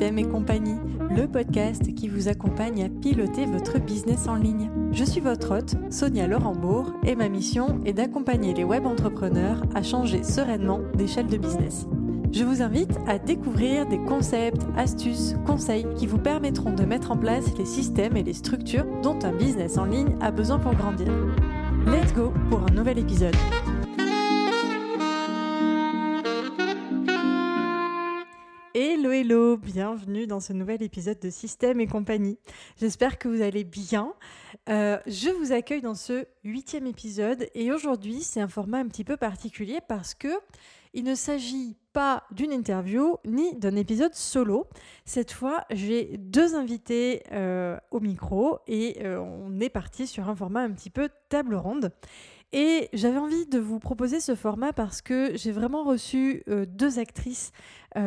Et compagnie, le podcast qui vous accompagne à piloter votre business en ligne. Je suis votre hôte, Sonia Laurent-Bourg, et ma mission est d'accompagner les web entrepreneurs à changer sereinement d'échelle de business. Je vous invite à découvrir des concepts, astuces, conseils qui vous permettront de mettre en place les systèmes et les structures dont un business en ligne a besoin pour grandir. Let's go pour un nouvel épisode. Bienvenue dans ce nouvel épisode de Système et compagnie. J'espère que vous allez bien. Euh, je vous accueille dans ce huitième épisode et aujourd'hui c'est un format un petit peu particulier parce que il ne s'agit pas d'une interview ni d'un épisode solo. Cette fois, j'ai deux invités euh, au micro et euh, on est parti sur un format un petit peu table ronde. Et j'avais envie de vous proposer ce format parce que j'ai vraiment reçu euh, deux actrices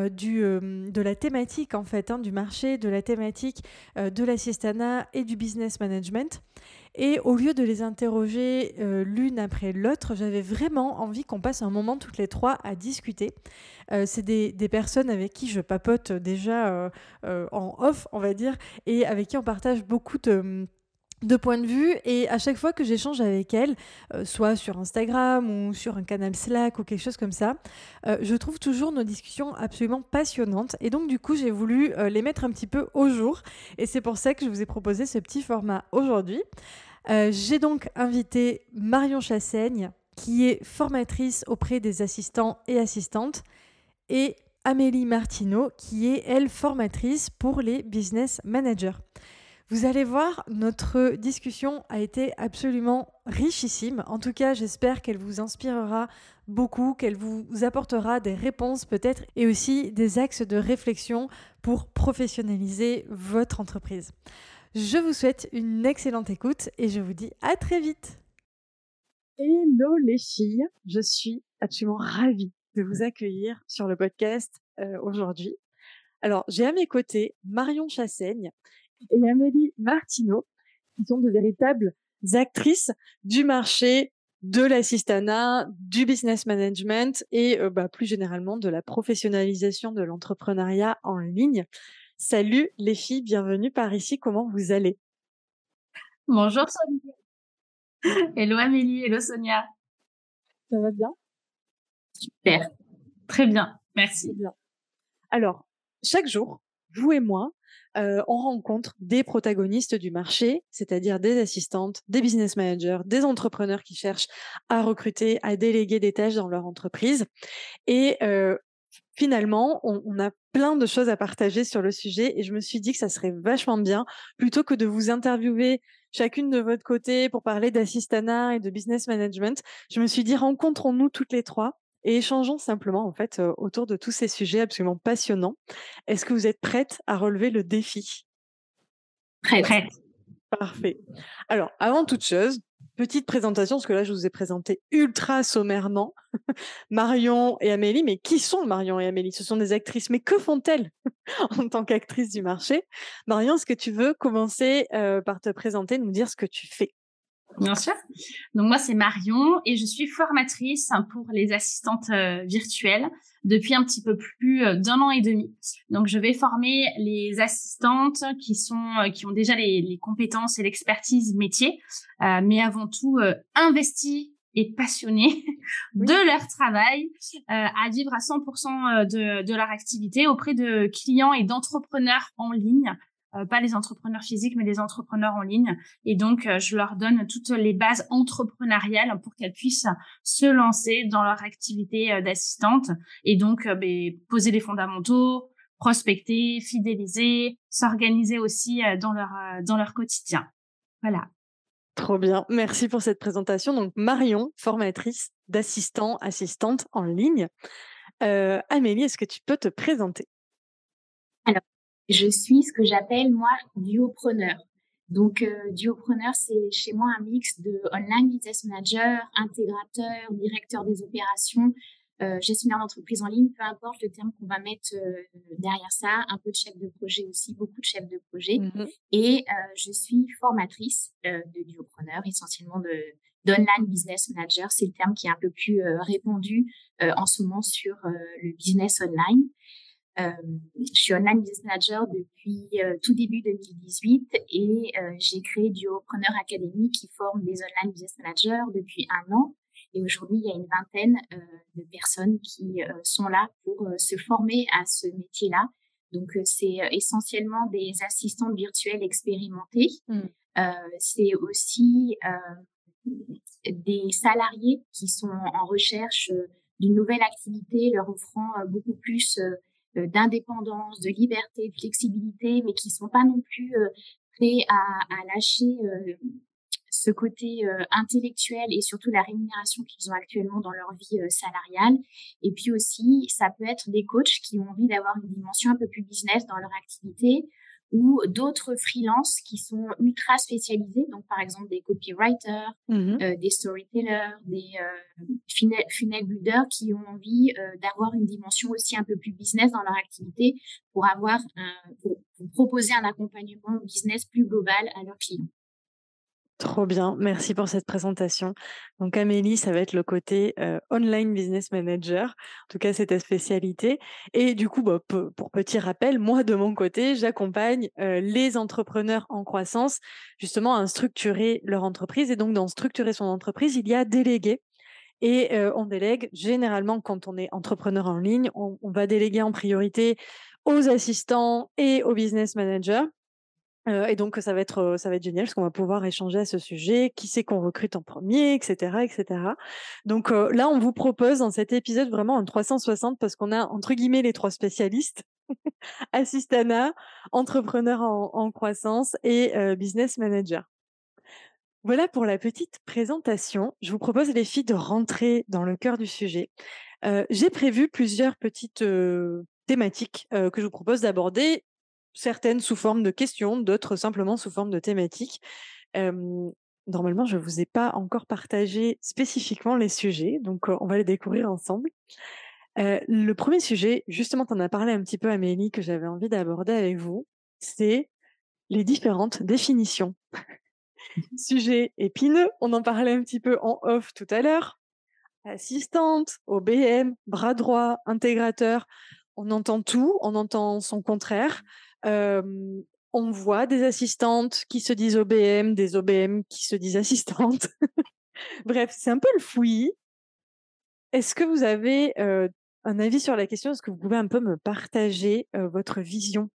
du, de la thématique en fait, hein, du marché, de la thématique de l'assistanat et du business management. Et au lieu de les interroger euh, l'une après l'autre, j'avais vraiment envie qu'on passe un moment toutes les trois à discuter. Euh, c'est des, personnes avec qui je papote déjà euh, en off, on va dire, et avec qui on partage beaucoup de de points de vue et à chaque fois que j'échange avec elles, soit sur Instagram ou sur un canal Slack ou quelque chose comme ça, je trouve toujours nos discussions absolument passionnantes et donc du coup j'ai voulu les mettre un petit peu au jour et c'est pour ça que je vous ai proposé ce petit format aujourd'hui. Euh, j'ai donc invité Marion Chassaigne, qui est formatrice auprès des assistants et assistantes, et Amélie Martineau, qui est, elle, formatrice pour les business managers. Vous allez voir, notre discussion a été absolument richissime. En tout cas, j'espère qu'elle vous inspirera beaucoup, qu'elle vous apportera des réponses peut-être et aussi des axes de réflexion pour professionnaliser votre entreprise. Je vous souhaite une excellente écoute et je vous dis à très vite. Hello les filles, je suis absolument ravie de vous accueillir sur le podcast euh, aujourd'hui. Alors, j'ai à mes côtés Marion Chassaigne et Amélie Martineau, qui sont de véritables actrices du marché de l'assistanat, du business management et euh, bah, plus généralement de la professionnalisation de l'entrepreneuriat en ligne. Salut les filles, bienvenue par ici. Comment vous allez? Bonjour Sonia. Hello Amélie, hello Sonia. Ça va bien? Super, très bien, merci. bien. Alors, chaque jour, vous et moi, euh, on rencontre des protagonistes du marché, c'est-à-dire des assistantes, des business managers, des entrepreneurs qui cherchent à recruter, à déléguer des tâches dans leur entreprise. Et euh, finalement, on, a plein de choses à partager sur le sujet et je me suis dit que ça serait vachement bien, plutôt que de vous interviewer chacune de votre côté pour parler d'assistanat et de business management, je me suis dit rencontrons-nous toutes les trois et échangeons simplement en fait autour de tous ces sujets absolument passionnants. Est-ce que vous êtes prête à relever le défi? Prête. Parfait. Alors, avant toute chose, petite présentation, parce que là, je vous ai présenté ultra sommairement Marion et Amélie. Mais qui sont Marion et Amélie? Ce sont des actrices. Mais que font-elles en tant qu'actrices du marché? Marion, est-ce que tu veux commencer euh, par te présenter, nous dire ce que tu fais? Bien sûr. Donc moi, c'est Marion et je suis formatrice pour les assistantes euh, virtuelles depuis un petit peu plus euh, d'un an et demi. Donc je vais former les assistantes qui sont euh, qui ont déjà les, les compétences et l'expertise métier, mais avant tout investies et passionnées de leur travail, à vivre à 100% de, de leur activité auprès de clients et d'entrepreneurs en ligne pas les entrepreneurs physiques, mais les entrepreneurs en ligne. Et donc, euh, je leur donne toutes les bases entrepreneuriales pour qu'elles puissent se lancer dans leur activité euh, d'assistante et donc ben, poser les fondamentaux, prospecter, fidéliser, s'organiser aussi dans leur dans leur quotidien. Voilà. Trop bien. Merci pour cette présentation. Donc Marion, formatrice d'assistants, assistante en ligne. Amélie, est-ce que tu peux te présenter? Alors, je suis ce que j'appelle moi duopreneur. Donc euh, duopreneur, c'est chez moi un mix de online business manager, intégrateur, directeur des opérations, euh, gestionnaire d'entreprise en ligne, peu importe le terme qu'on va mettre euh, derrière ça, un peu de chef de projet aussi, beaucoup de chefs de projet. Mm-hmm. Et je suis formatrice de duopreneur, essentiellement de d'online business manager, c'est le terme qui est un peu plus répandu en ce moment sur le business online. Euh, je suis online business manager depuis euh, tout début 2018 et euh, j'ai créé Duopreneur Academy qui forme des online business managers depuis un an. Et aujourd'hui, il y a une vingtaine de personnes qui sont là pour se former à ce métier-là. Donc, c'est essentiellement des assistantes virtuelles expérimentées. Mmh. c'est aussi des salariés qui sont en recherche d'une nouvelle activité, leur offrant beaucoup plus d'indépendance, de liberté, de flexibilité, mais qui sont pas non plus euh, prêts à, à lâcher euh, ce côté intellectuel et surtout la rémunération qu'ils ont actuellement dans leur vie salariale. Et puis aussi, ça peut être des coachs qui ont envie d'avoir une dimension un peu plus business dans leur activité, ou d'autres freelances qui sont ultra spécialisés, donc par exemple des copywriters, mmh euh, des storytellers, des euh, funnel, builders qui ont envie euh, d'avoir une dimension aussi un peu plus business dans leur activité pour avoir un, pour proposer un accompagnement business plus global à leurs clients. Trop bien, merci pour cette présentation. Donc Amélie, ça va être le côté online business manager, en tout cas c'est ta spécialité. Et du coup, bah, pour petit rappel, moi de mon côté, j'accompagne les entrepreneurs en croissance justement à structurer leur entreprise. Et donc dans structurer son entreprise, il y a déléguer. Et on délègue généralement quand on est entrepreneur en ligne, on va déléguer en priorité aux assistants et aux business managers et donc ça va être ça va être génial parce qu'on va pouvoir échanger à ce sujet, qui c'est qu'on recrute en premier, etc., etc. Donc là, on vous propose dans cet épisode vraiment un 360 parce qu'on a entre guillemets les trois spécialistes assistana, entrepreneur en, croissance et business manager. Voilà pour la petite présentation. Je vous propose les filles de rentrer dans le cœur du sujet. J'ai prévu plusieurs petites thématiques que je vous propose d'aborder certaines sous forme de questions, d'autres simplement sous forme de thématiques. normalement, je ne vous ai pas encore partagé spécifiquement les sujets, donc on va les découvrir ensemble. le premier sujet, justement, tu en as parlé un petit peu, Amélie, que j'avais envie d'aborder avec vous, c'est les différentes définitions. sujet épineux, on en parlait un petit peu en off tout à l'heure. Assistante, OBM, bras droit, intégrateur, on entend tout, on entend son contraire on voit des assistantes qui se disent OBM, des OBM qui se disent assistantes. Bref, c'est un peu le fouillis. Est-ce que vous avez un avis sur la question? Est-ce que vous pouvez un peu me partager votre vision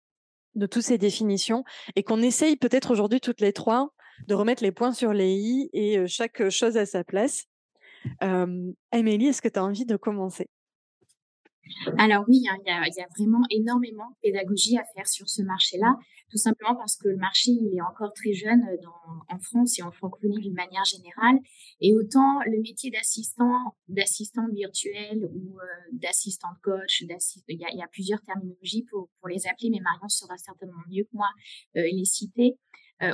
de toutes ces définitions et qu'on essaye peut-être aujourd'hui toutes les trois de remettre les points sur les i et chaque chose à sa place? Amélie, est-ce que tu as envie de commencer? Alors oui, hein, il, y a, vraiment énormément de pédagogie à faire sur ce marché-là, tout simplement parce que le marché il est encore très jeune euh, en France et en francophonie d'une manière générale. Et autant le métier d'assistant, d'assistant virtuel ou euh, d'assistant coach, il y, a, plusieurs terminologies pour, pour les appeler, mais Marion saura certainement mieux que moi euh, les citer.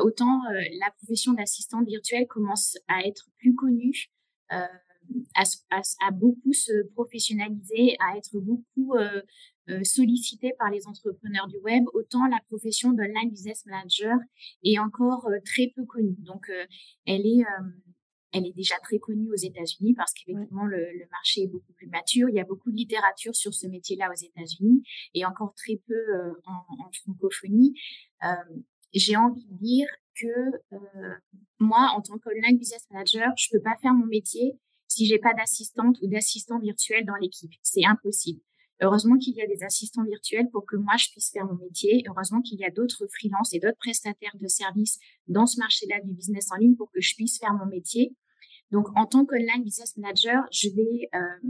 autant la profession d'assistante virtuelle commence à être plus connue à, beaucoup se professionnaliser, à être beaucoup euh, euh, sollicité par les entrepreneurs du web, autant la profession d'online business manager est encore euh, très peu connue. Donc, elle est elle est déjà très connue aux États-Unis parce qu'effectivement le, marché est beaucoup plus mature. Il y a beaucoup de littérature sur ce métier-là aux États-Unis et encore très peu en, francophonie. J'ai envie de dire que moi, en tant qu'online business manager, je peux pas faire mon métier si j'ai pas d'assistante ou d'assistant virtuel dans l'équipe. C'est impossible. Heureusement qu'il y a des assistants virtuels pour que moi je puisse faire mon métier. Heureusement qu'il y a d'autres freelances et d'autres prestataires de services dans ce marché-là du business en ligne pour que je puisse faire mon métier. Donc, en tant qu'online business manager, je vais euh,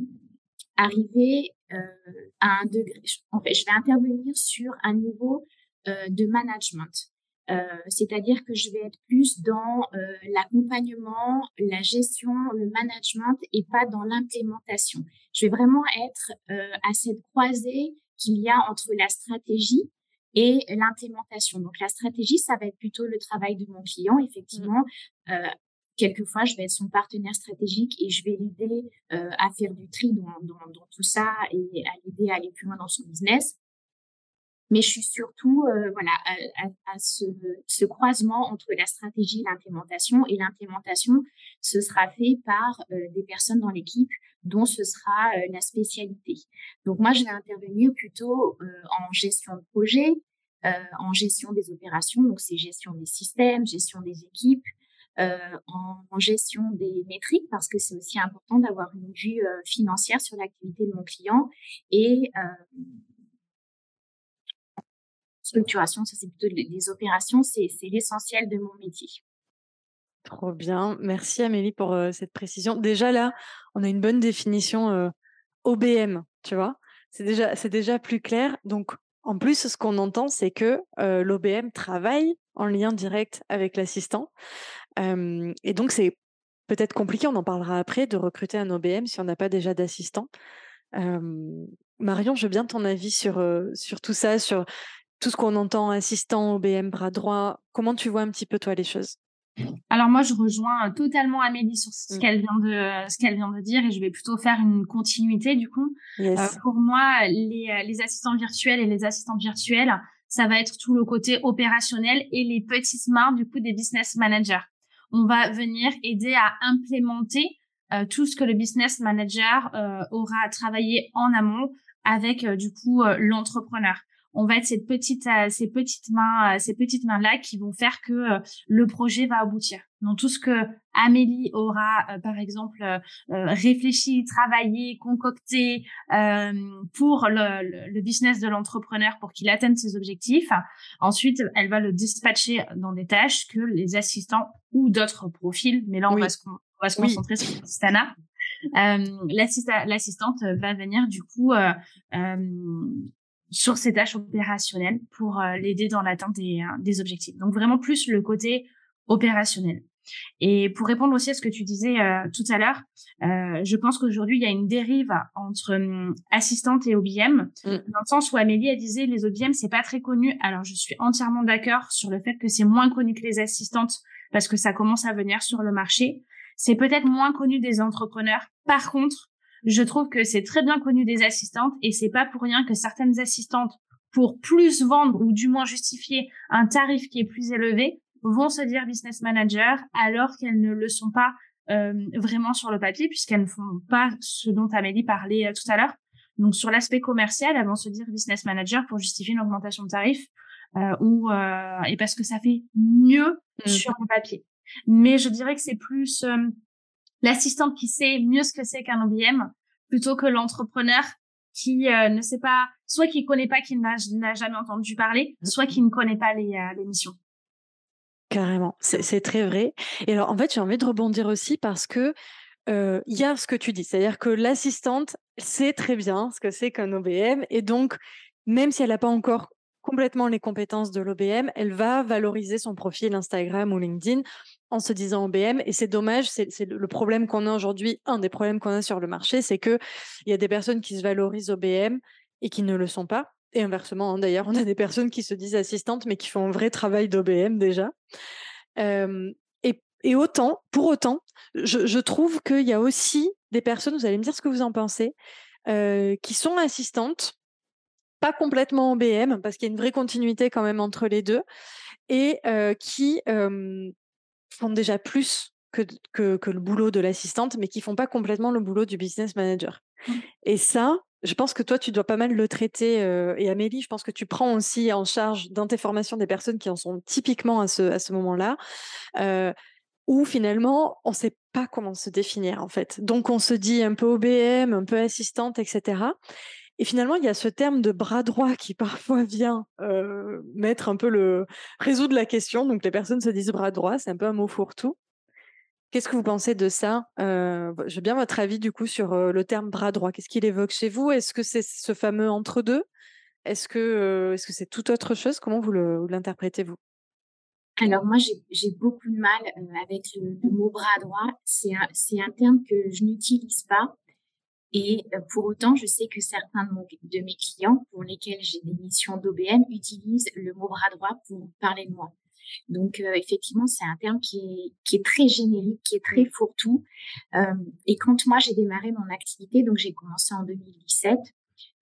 arriver euh, à un degré. En fait, je vais intervenir sur un niveau euh, de management. Euh, c'est-à-dire que je vais être plus dans euh, l'accompagnement, la gestion, le management et pas dans l'implémentation. Je vais vraiment être euh, à cette croisée qu'il y a entre la stratégie et l'implémentation. Donc la stratégie, ça va être plutôt le travail de mon client, effectivement. Mmh. quelquefois, je vais être son partenaire stratégique et je vais l'aider à faire du tri dans, dans, dans, tout ça et à l'aider à aller plus loin dans son business. Mais je suis surtout euh, voilà à, ce, ce, croisement entre la stratégie et l'implémentation. Et l'implémentation, ce sera fait par euh, des personnes dans l'équipe dont ce sera euh, la spécialité. Donc moi, je vais intervenir plutôt en gestion de projet, en gestion des opérations, donc c'est gestion des systèmes, gestion des équipes, en, en, gestion des métriques parce que c'est aussi important d'avoir une vue financière sur l'activité de mon client et structuration, ça c'est plutôt des opérations, c'est l'essentiel de mon métier. Trop bien. Merci Amélie pour cette précision. Déjà là, on a une bonne définition OBM, tu vois? C'est déjà, déjà plus clair. Donc, en plus, ce qu'on entend, c'est que l'OBM travaille en lien direct avec l'assistant. et donc, c'est peut-être compliqué, on en parlera après, de recruter un OBM si on n'a pas déjà d'assistant. Marion, je veux bien ton avis sur, sur tout ça, sur tout ce qu'on entend, assistant, OBM, bras droit. Comment tu vois un petit peu toi les choses? Alors moi, je rejoins euh, totalement Amélie sur ce qu'elle vient de euh, ce qu'elle vient de dire et je vais plutôt faire une continuité du coup. Euh, pour moi, les, les assistants virtuels et les assistantes virtuelles, ça va être tout le côté opérationnel et les petites mains du coup des business managers. On va venir aider à implémenter tout ce que le business manager aura travaillé en amont avec du coup l'entrepreneur on va être cette petite, euh, ces petites mains, euh, ces petites mains là qui vont faire que euh, le projet va aboutir. Donc tout ce que Amélie aura, par exemple, réfléchi, travaillé, concocté pour le, le, business de l'entrepreneur pour qu'il atteigne ses objectifs. Ensuite, elle va le dispatcher dans des tâches que les assistants ou d'autres profils, mais là on va se, on va se concentrer sur l'assistana. L'assistante va venir du coup sur ses tâches opérationnelles pour euh, l'aider dans l'atteinte des, euh, des, objectifs. Donc vraiment plus le côté opérationnel. Et pour répondre aussi à ce que tu disais euh, tout à l'heure, je pense qu'aujourd'hui il y a une dérive entre hum, assistante et OBM, mm. dans le sens où Amélie elle disait les OBM c'est pas très connu. Alors je suis entièrement d'accord sur le fait que c'est moins connu que les assistantes parce que ça commence à venir sur le marché. C'est peut-être moins connu des entrepreneurs. Par contre, je trouve que c'est très bien connu des assistantes et c'est pas pour rien que certaines assistantes, pour plus vendre ou du moins justifier un tarif qui est plus élevé, vont se dire business manager alors qu'elles ne le sont pas euh, vraiment sur le papier puisqu'elles ne font pas ce dont Amélie parlait euh, tout à l'heure. Donc sur l'aspect commercial, elles vont se dire business manager pour justifier une augmentation de tarif euh, ou euh, et parce que ça fait mieux mmh. sur le papier. Mais je dirais que c'est plus euh, l'assistante qui sait mieux ce que c'est qu'un OBM plutôt que l'entrepreneur qui euh, ne sait pas, soit qui connaît pas, qui n'a jamais entendu parler, soit qui ne connaît pas les, euh, missions. Carrément, c'est très vrai. Et alors, en fait, j'ai envie de rebondir aussi parce que euh, il y a ce que tu dis, c'est-à-dire que l'assistante sait très bien ce que c'est qu'un OBM, et donc, même si elle n'a pas encore complètement les compétences de l'OBM, elle va valoriser son profil Instagram ou LinkedIn en se disant OBM. Et c'est dommage, c'est le problème qu'on a aujourd'hui, un des problèmes qu'on a sur le marché, c'est qu'il y a des personnes qui se valorisent OBM et qui ne le sont pas. Et inversement, hein, d'ailleurs, on a des personnes qui se disent assistantes, mais qui font un vrai travail d'OBM déjà. et, autant, pour autant, je, trouve qu'il y a aussi des personnes, vous allez me dire ce que vous en pensez, qui sont assistantes, pas complètement OBM, parce qu'il y a une vraie continuité quand même entre les deux, et qui font déjà plus que, que, le boulot de l'assistante, mais qui font pas complètement le boulot du business manager. Mmh. Et ça, je pense que toi, tu dois pas mal le traiter. et Amélie, je pense que tu prends aussi en charge dans tes formations des personnes qui en sont typiquement à ce, à ce moment-là, où finalement, on ne sait pas comment se définir en fait. Donc, on se dit un peu OBM, un peu assistante, etc. Et finalement, il y a ce terme de bras droit qui parfois vient euh, mettre un peu le résoudre la question. Donc les personnes se disent bras droit, c'est un peu un mot fourre-tout. Qu'est-ce que vous pensez de ça euh, J'ai bien votre avis du coup sur euh, le terme bras droit. Qu'est-ce qu'il évoque chez vous? Est-ce que c'est ce fameux entre deux Est-ce que euh, est-ce que c'est toute autre chose? Comment vous l'interprétez vous? Alors moi, j'ai beaucoup de mal avec le, le, mot bras droit. C'est un, un terme que je n'utilise pas et euh, pour autant, je sais que certains de, mes clients pour lesquels j'ai des missions d'OBM utilisent le mot bras droit pour parler de moi. Donc euh, effectivement, c'est un terme qui est, qui est très générique, qui est très fourre-tout. Euh, et quand moi j'ai démarré mon activité, donc j'ai commencé en 2017,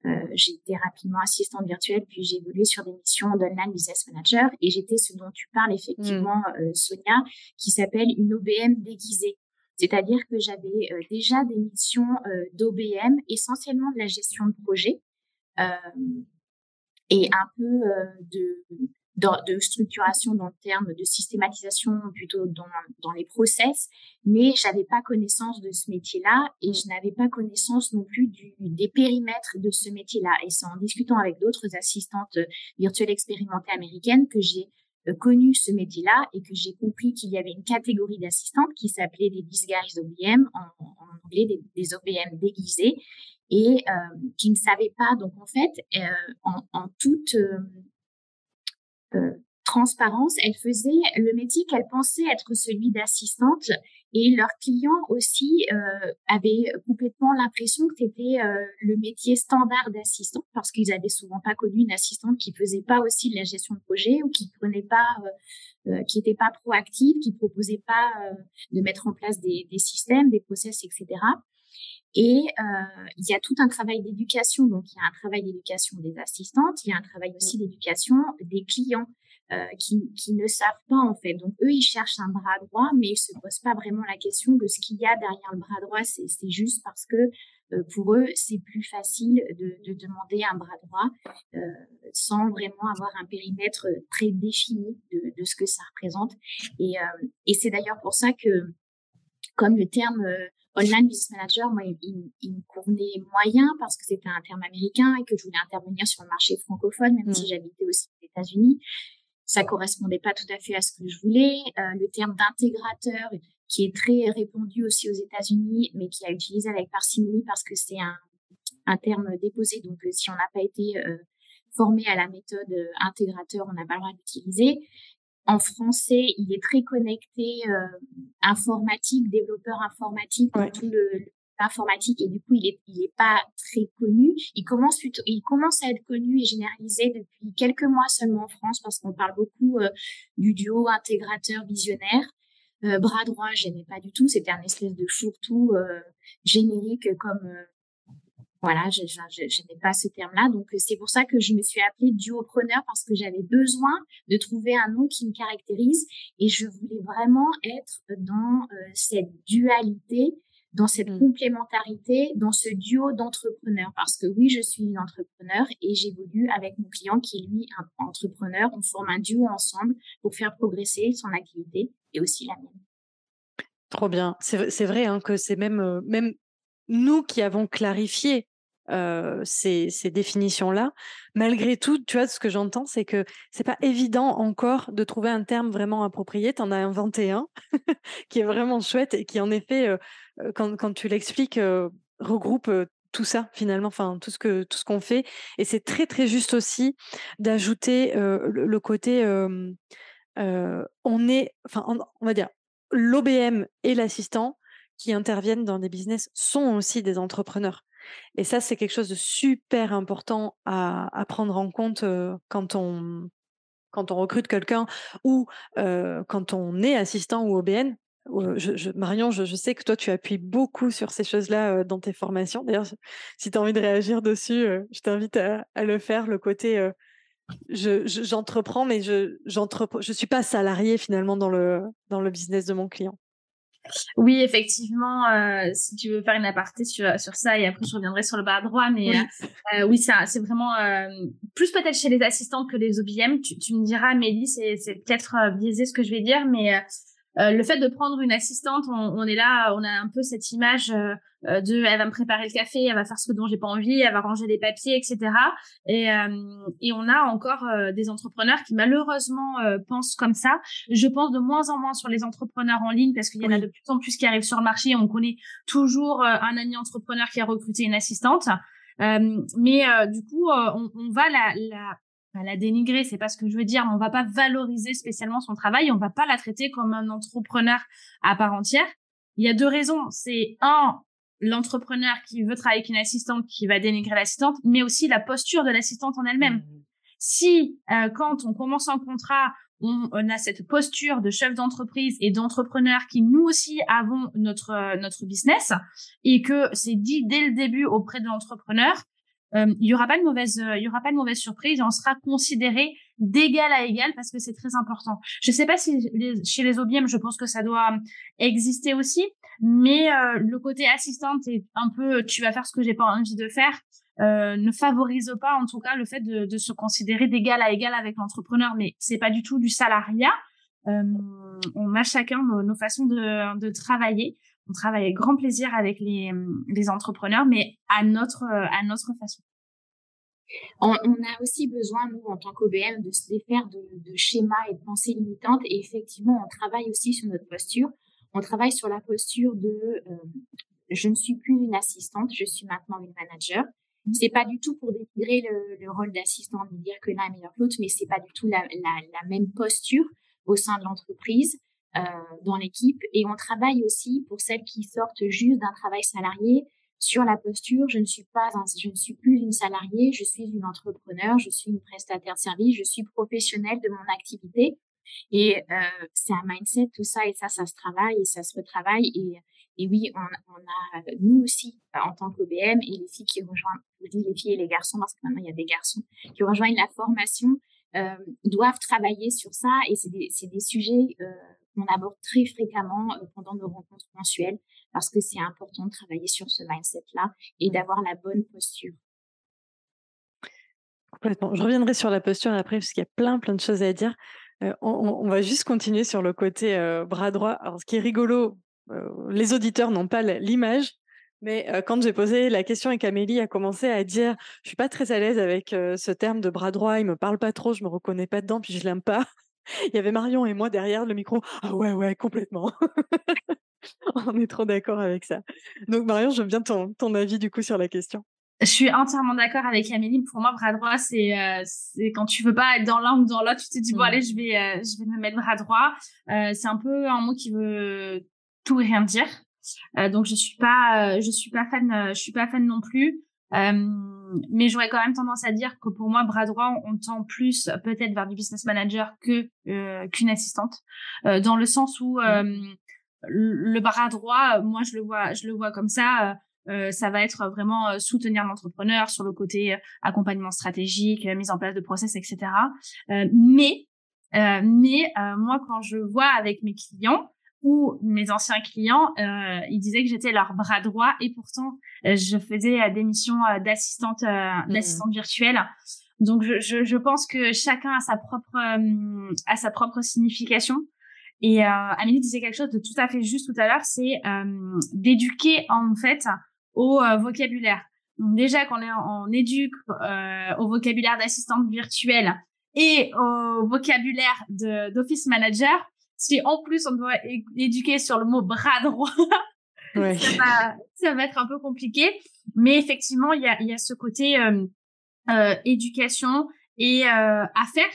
euh, j'ai été rapidement assistante virtuelle, puis j'ai évolué sur des missions d'online business manager et j'étais ce dont tu parles effectivement, mmh. Sonia, qui s'appelle une OBM déguisée. C'est-à-dire que j'avais déjà des missions d'OBM, essentiellement de la gestion de projet et un peu de structuration dans le terme de systématisation plutôt dans, les process, mais j'avais pas connaissance de ce métier-là et je n'avais pas connaissance non plus des périmètres de ce métier-là. Et c'est en discutant avec d'autres assistantes virtuelles expérimentées américaines que j'ai euh, connu ce métier-là et que j'ai compris qu'il y avait une catégorie d'assistantes qui s'appelait des disguised OBM, en, en anglais des, des, OBM déguisés, et euh, qui ne savaient pas. Donc en fait, euh, en, en toute euh, euh, transparence, elle faisait le métier qu'elle pensait être celui d'assistante et leurs clients aussi euh, avaient complètement l'impression que c'était euh, le métier standard d'assistant parce qu'ils avaient souvent pas connu une assistante qui faisait pas aussi de la gestion de projet ou qui prenait pas euh, qui était pas proactive, qui proposait pas de mettre en place des, des systèmes, des process, etc. Et euh, il y a tout un travail d'éducation. Donc, il y a un travail d'éducation des assistantes, il y a un travail aussi d'éducation des clients euh, qui, qui, ne savent pas en fait. Donc, eux, ils cherchent un bras droit, mais ils se posent pas vraiment la question de ce qu'il y a derrière le bras droit. C'est juste parce que euh, pour eux, c'est plus facile de, de, demander un bras droit euh, sans vraiment avoir un périmètre très défini de, de ce que ça représente. Et, et c'est d'ailleurs pour ça que, comme le terme Online Business Manager, moi, il, il, me convenait moyen parce que c'était un terme américain et que je voulais intervenir sur le marché francophone, même si mm. j'habitais aussi aux États-Unis. Ça correspondait pas tout à fait à ce que je voulais. Euh, le terme d'intégrateur, qui est très répandu aussi aux États-Unis, mais qui a utilisé avec parcimonie parce que c'est un, un terme déposé. Donc, euh, si on n'a pas été euh, formé à la méthode euh, intégrateur, on n'a pas le droit d'utiliser en français, il est très connecté euh, informatique, développeur informatique, tout le, l'informatique et du coup il est il est pas très connu. Il commence il commence à être connu et généralisé depuis quelques mois seulement en France parce qu'on parle beaucoup euh, du duo intégrateur visionnaire. Euh, bras droit, j'aimais pas du tout. C'était un espèce de fourre-tout euh, générique comme voilà, je, je, n'ai pas ce terme-là. Donc, c'est pour ça que je me suis appelée duopreneur parce que j'avais besoin de trouver un nom qui me caractérise et je voulais vraiment être dans cette dualité, dans cette mmh. complémentarité, dans ce duo d'entrepreneurs. Parce que oui, je suis une entrepreneur et j'évolue avec mon client qui est lui un entrepreneur. On forme un duo ensemble pour faire progresser son activité et aussi la mienne. Trop bien. C'est vrai hein, que c'est même, euh, même nous qui avons clarifié ces, ces définitions-là. Malgré tout, tu vois, ce que j'entends, c'est que c'est pas évident encore de trouver un terme vraiment approprié. Tu en as inventé un qui est vraiment chouette et qui, en effet, quand, quand, tu l'expliques, regroupe tout ça finalement, enfin tout ce que tout qu'on fait. Et c'est très très juste aussi d'ajouter le, côté, on est, enfin on va dire, l'OBM et l'assistant qui interviennent dans des business sont aussi des entrepreneurs. Et ça, c'est quelque chose de super important à, prendre en compte quand on recrute quelqu'un ou quand on est assistant ou OBN. Marion, je, sais que toi, tu appuies beaucoup sur ces choses-là dans tes formations. D'ailleurs, si tu as envie de réagir dessus, je t'invite à, le faire. Le côté, j'entreprends, mais je je suis pas salarié finalement dans le dans le business de mon client. Oui, effectivement, euh, si tu veux faire une aparté sur, sur ça, et après je reviendrai sur le bas droit, mais oui, euh, euh oui c'est vraiment euh, plus peut-être chez les assistantes que les OBM. Tu, tu me diras, Mélie, c'est peut-être euh, biaisé ce que je vais dire, mais euh, le fait de prendre une assistante, on, on, est là, on a un peu cette image euh, de, elle va me préparer le café, elle va faire ce dont j'ai pas envie, elle va ranger les papiers, etc. Et, euh, et on a encore des entrepreneurs qui malheureusement pensent comme ça. Je pense de moins en moins sur les entrepreneurs en ligne parce qu'il y en a de plus en plus qui arrivent sur le marché. On connaît toujours un ami entrepreneur qui a recruté une assistante. mais du coup, on, on va la, la la dénigrer, c'est pas ce que je veux dire, on va pas valoriser spécialement son travail, on va pas la traiter comme un entrepreneur à part entière. Il y a deux raisons. C'est un, l'entrepreneur qui veut travailler avec une assistante qui va dénigrer l'assistante, mais aussi la posture de l'assistante en elle-même. Mmh. Si euh, quand on commence un contrat, on, a cette posture de chef d'entreprise et d'entrepreneur qui nous aussi avons notre notre business et que c'est dit dès le début auprès de l'entrepreneur, il y aura pas de mauvaise, il y pas de mauvaise surprise et on sera considéré d'égal à égal parce que c'est très important. Je sais pas si chez les OBM, je pense que ça doit exister aussi, mais le côté assistante est un peu, tu vas faire ce que j'ai pas envie de faire. Euh, ne favorise pas en tout cas le fait de, de se considérer d'égal à égal avec l'entrepreneur, mais c'est pas du tout du salariat. Euh, on a chacun nos, façons de, de, travailler. On travaille avec grand plaisir avec les, les entrepreneurs, mais à notre à notre façon. On, on a aussi besoin, nous, en tant qu'OBM, de se défaire de, de schémas et de pensées limitantes. Et effectivement, on travaille aussi sur notre posture. On travaille sur la posture de euh, je ne suis plus une assistante, je suis maintenant une manager. C'est pas du tout pour dénigrer le, le rôle d'assistant, de dire que l'un est meilleur que l'autre, mais c'est pas du tout la, la, la, même posture au sein de l'entreprise, euh, dans l'équipe. Et on travaille aussi pour celles qui sortent juste d'un travail salarié sur la posture. Je ne suis pas, je ne suis plus une salariée, je suis une entrepreneur, je suis une prestataire de service, je suis professionnelle de mon activité. Et euh, c'est un mindset, tout ça, et ça, ça se travaille et ça se retravaille. Et et oui, on, on a, nous aussi, en tant qu'OBM, et les filles qui rejoignent, je dis les filles et les garçons, parce que maintenant il y a des garçons, qui rejoignent la formation, euh, doivent travailler sur ça. Et c'est des, des, sujets euh, qu'on aborde très fréquemment euh, pendant nos rencontres mensuelles, parce que c'est important de travailler sur ce mindset-là et d'avoir la bonne posture. Complètement. Je reviendrai sur la posture après, parce qu'il y a plein, plein de choses à dire. Euh, on, on, va juste continuer sur le côté euh, bras droit. Alors, ce qui est rigolo, euh, les auditeurs n'ont pas l'image, mais quand j'ai posé la question et qu'Amélie a commencé à dire je suis pas très à l'aise avec ce terme de bras droit, il me parle pas trop, je me reconnais pas dedans, puis je l'aime pas. Il y avait Marion et moi derrière le micro. Ah ouais ouais complètement. On est trop d'accord avec ça. Donc Marion, j'aime bien ton, ton avis du coup sur la question. Je suis entièrement d'accord avec Amélie. Pour moi, bras droit, c'est c'est quand tu veux pas être dans l'un ou dans l'autre, tu te dis bon mmh. allez, je vais je vais me mettre bras droit. c'est un peu un mot qui veut tout et rien dire. Euh, donc je suis pas, euh, je suis pas fan, euh, je suis pas fan non plus. Mais j'aurais quand même tendance à dire que pour moi, bras droit, on tend plus peut-être vers du business manager que qu'une assistante, dans le sens où le bras droit, moi je le vois, je le vois comme ça. ça va être vraiment soutenir l'entrepreneur sur le côté accompagnement stratégique, mise en place de process, etc. mais mais moi, quand je vois avec mes clients, ou mes anciens clients, euh, ils disaient que j'étais leur bras droit et pourtant euh, je faisais euh, des missions euh, d'assistante mmh. d'assistante virtuelle. Donc je, je, je, pense que chacun a sa propre a sa propre signification. Et Amélie disait quelque chose de tout à fait juste tout à l'heure, c'est d'éduquer en fait au vocabulaire. Donc déjà qu'on on éduque au vocabulaire d'assistante virtuelle et au vocabulaire d'office manager, si en plus on doit éduquer sur le mot bras droit, ça, va, ça va être un peu compliqué. Mais effectivement, il y a, y a ce côté euh, euh, éducation et euh, affaires.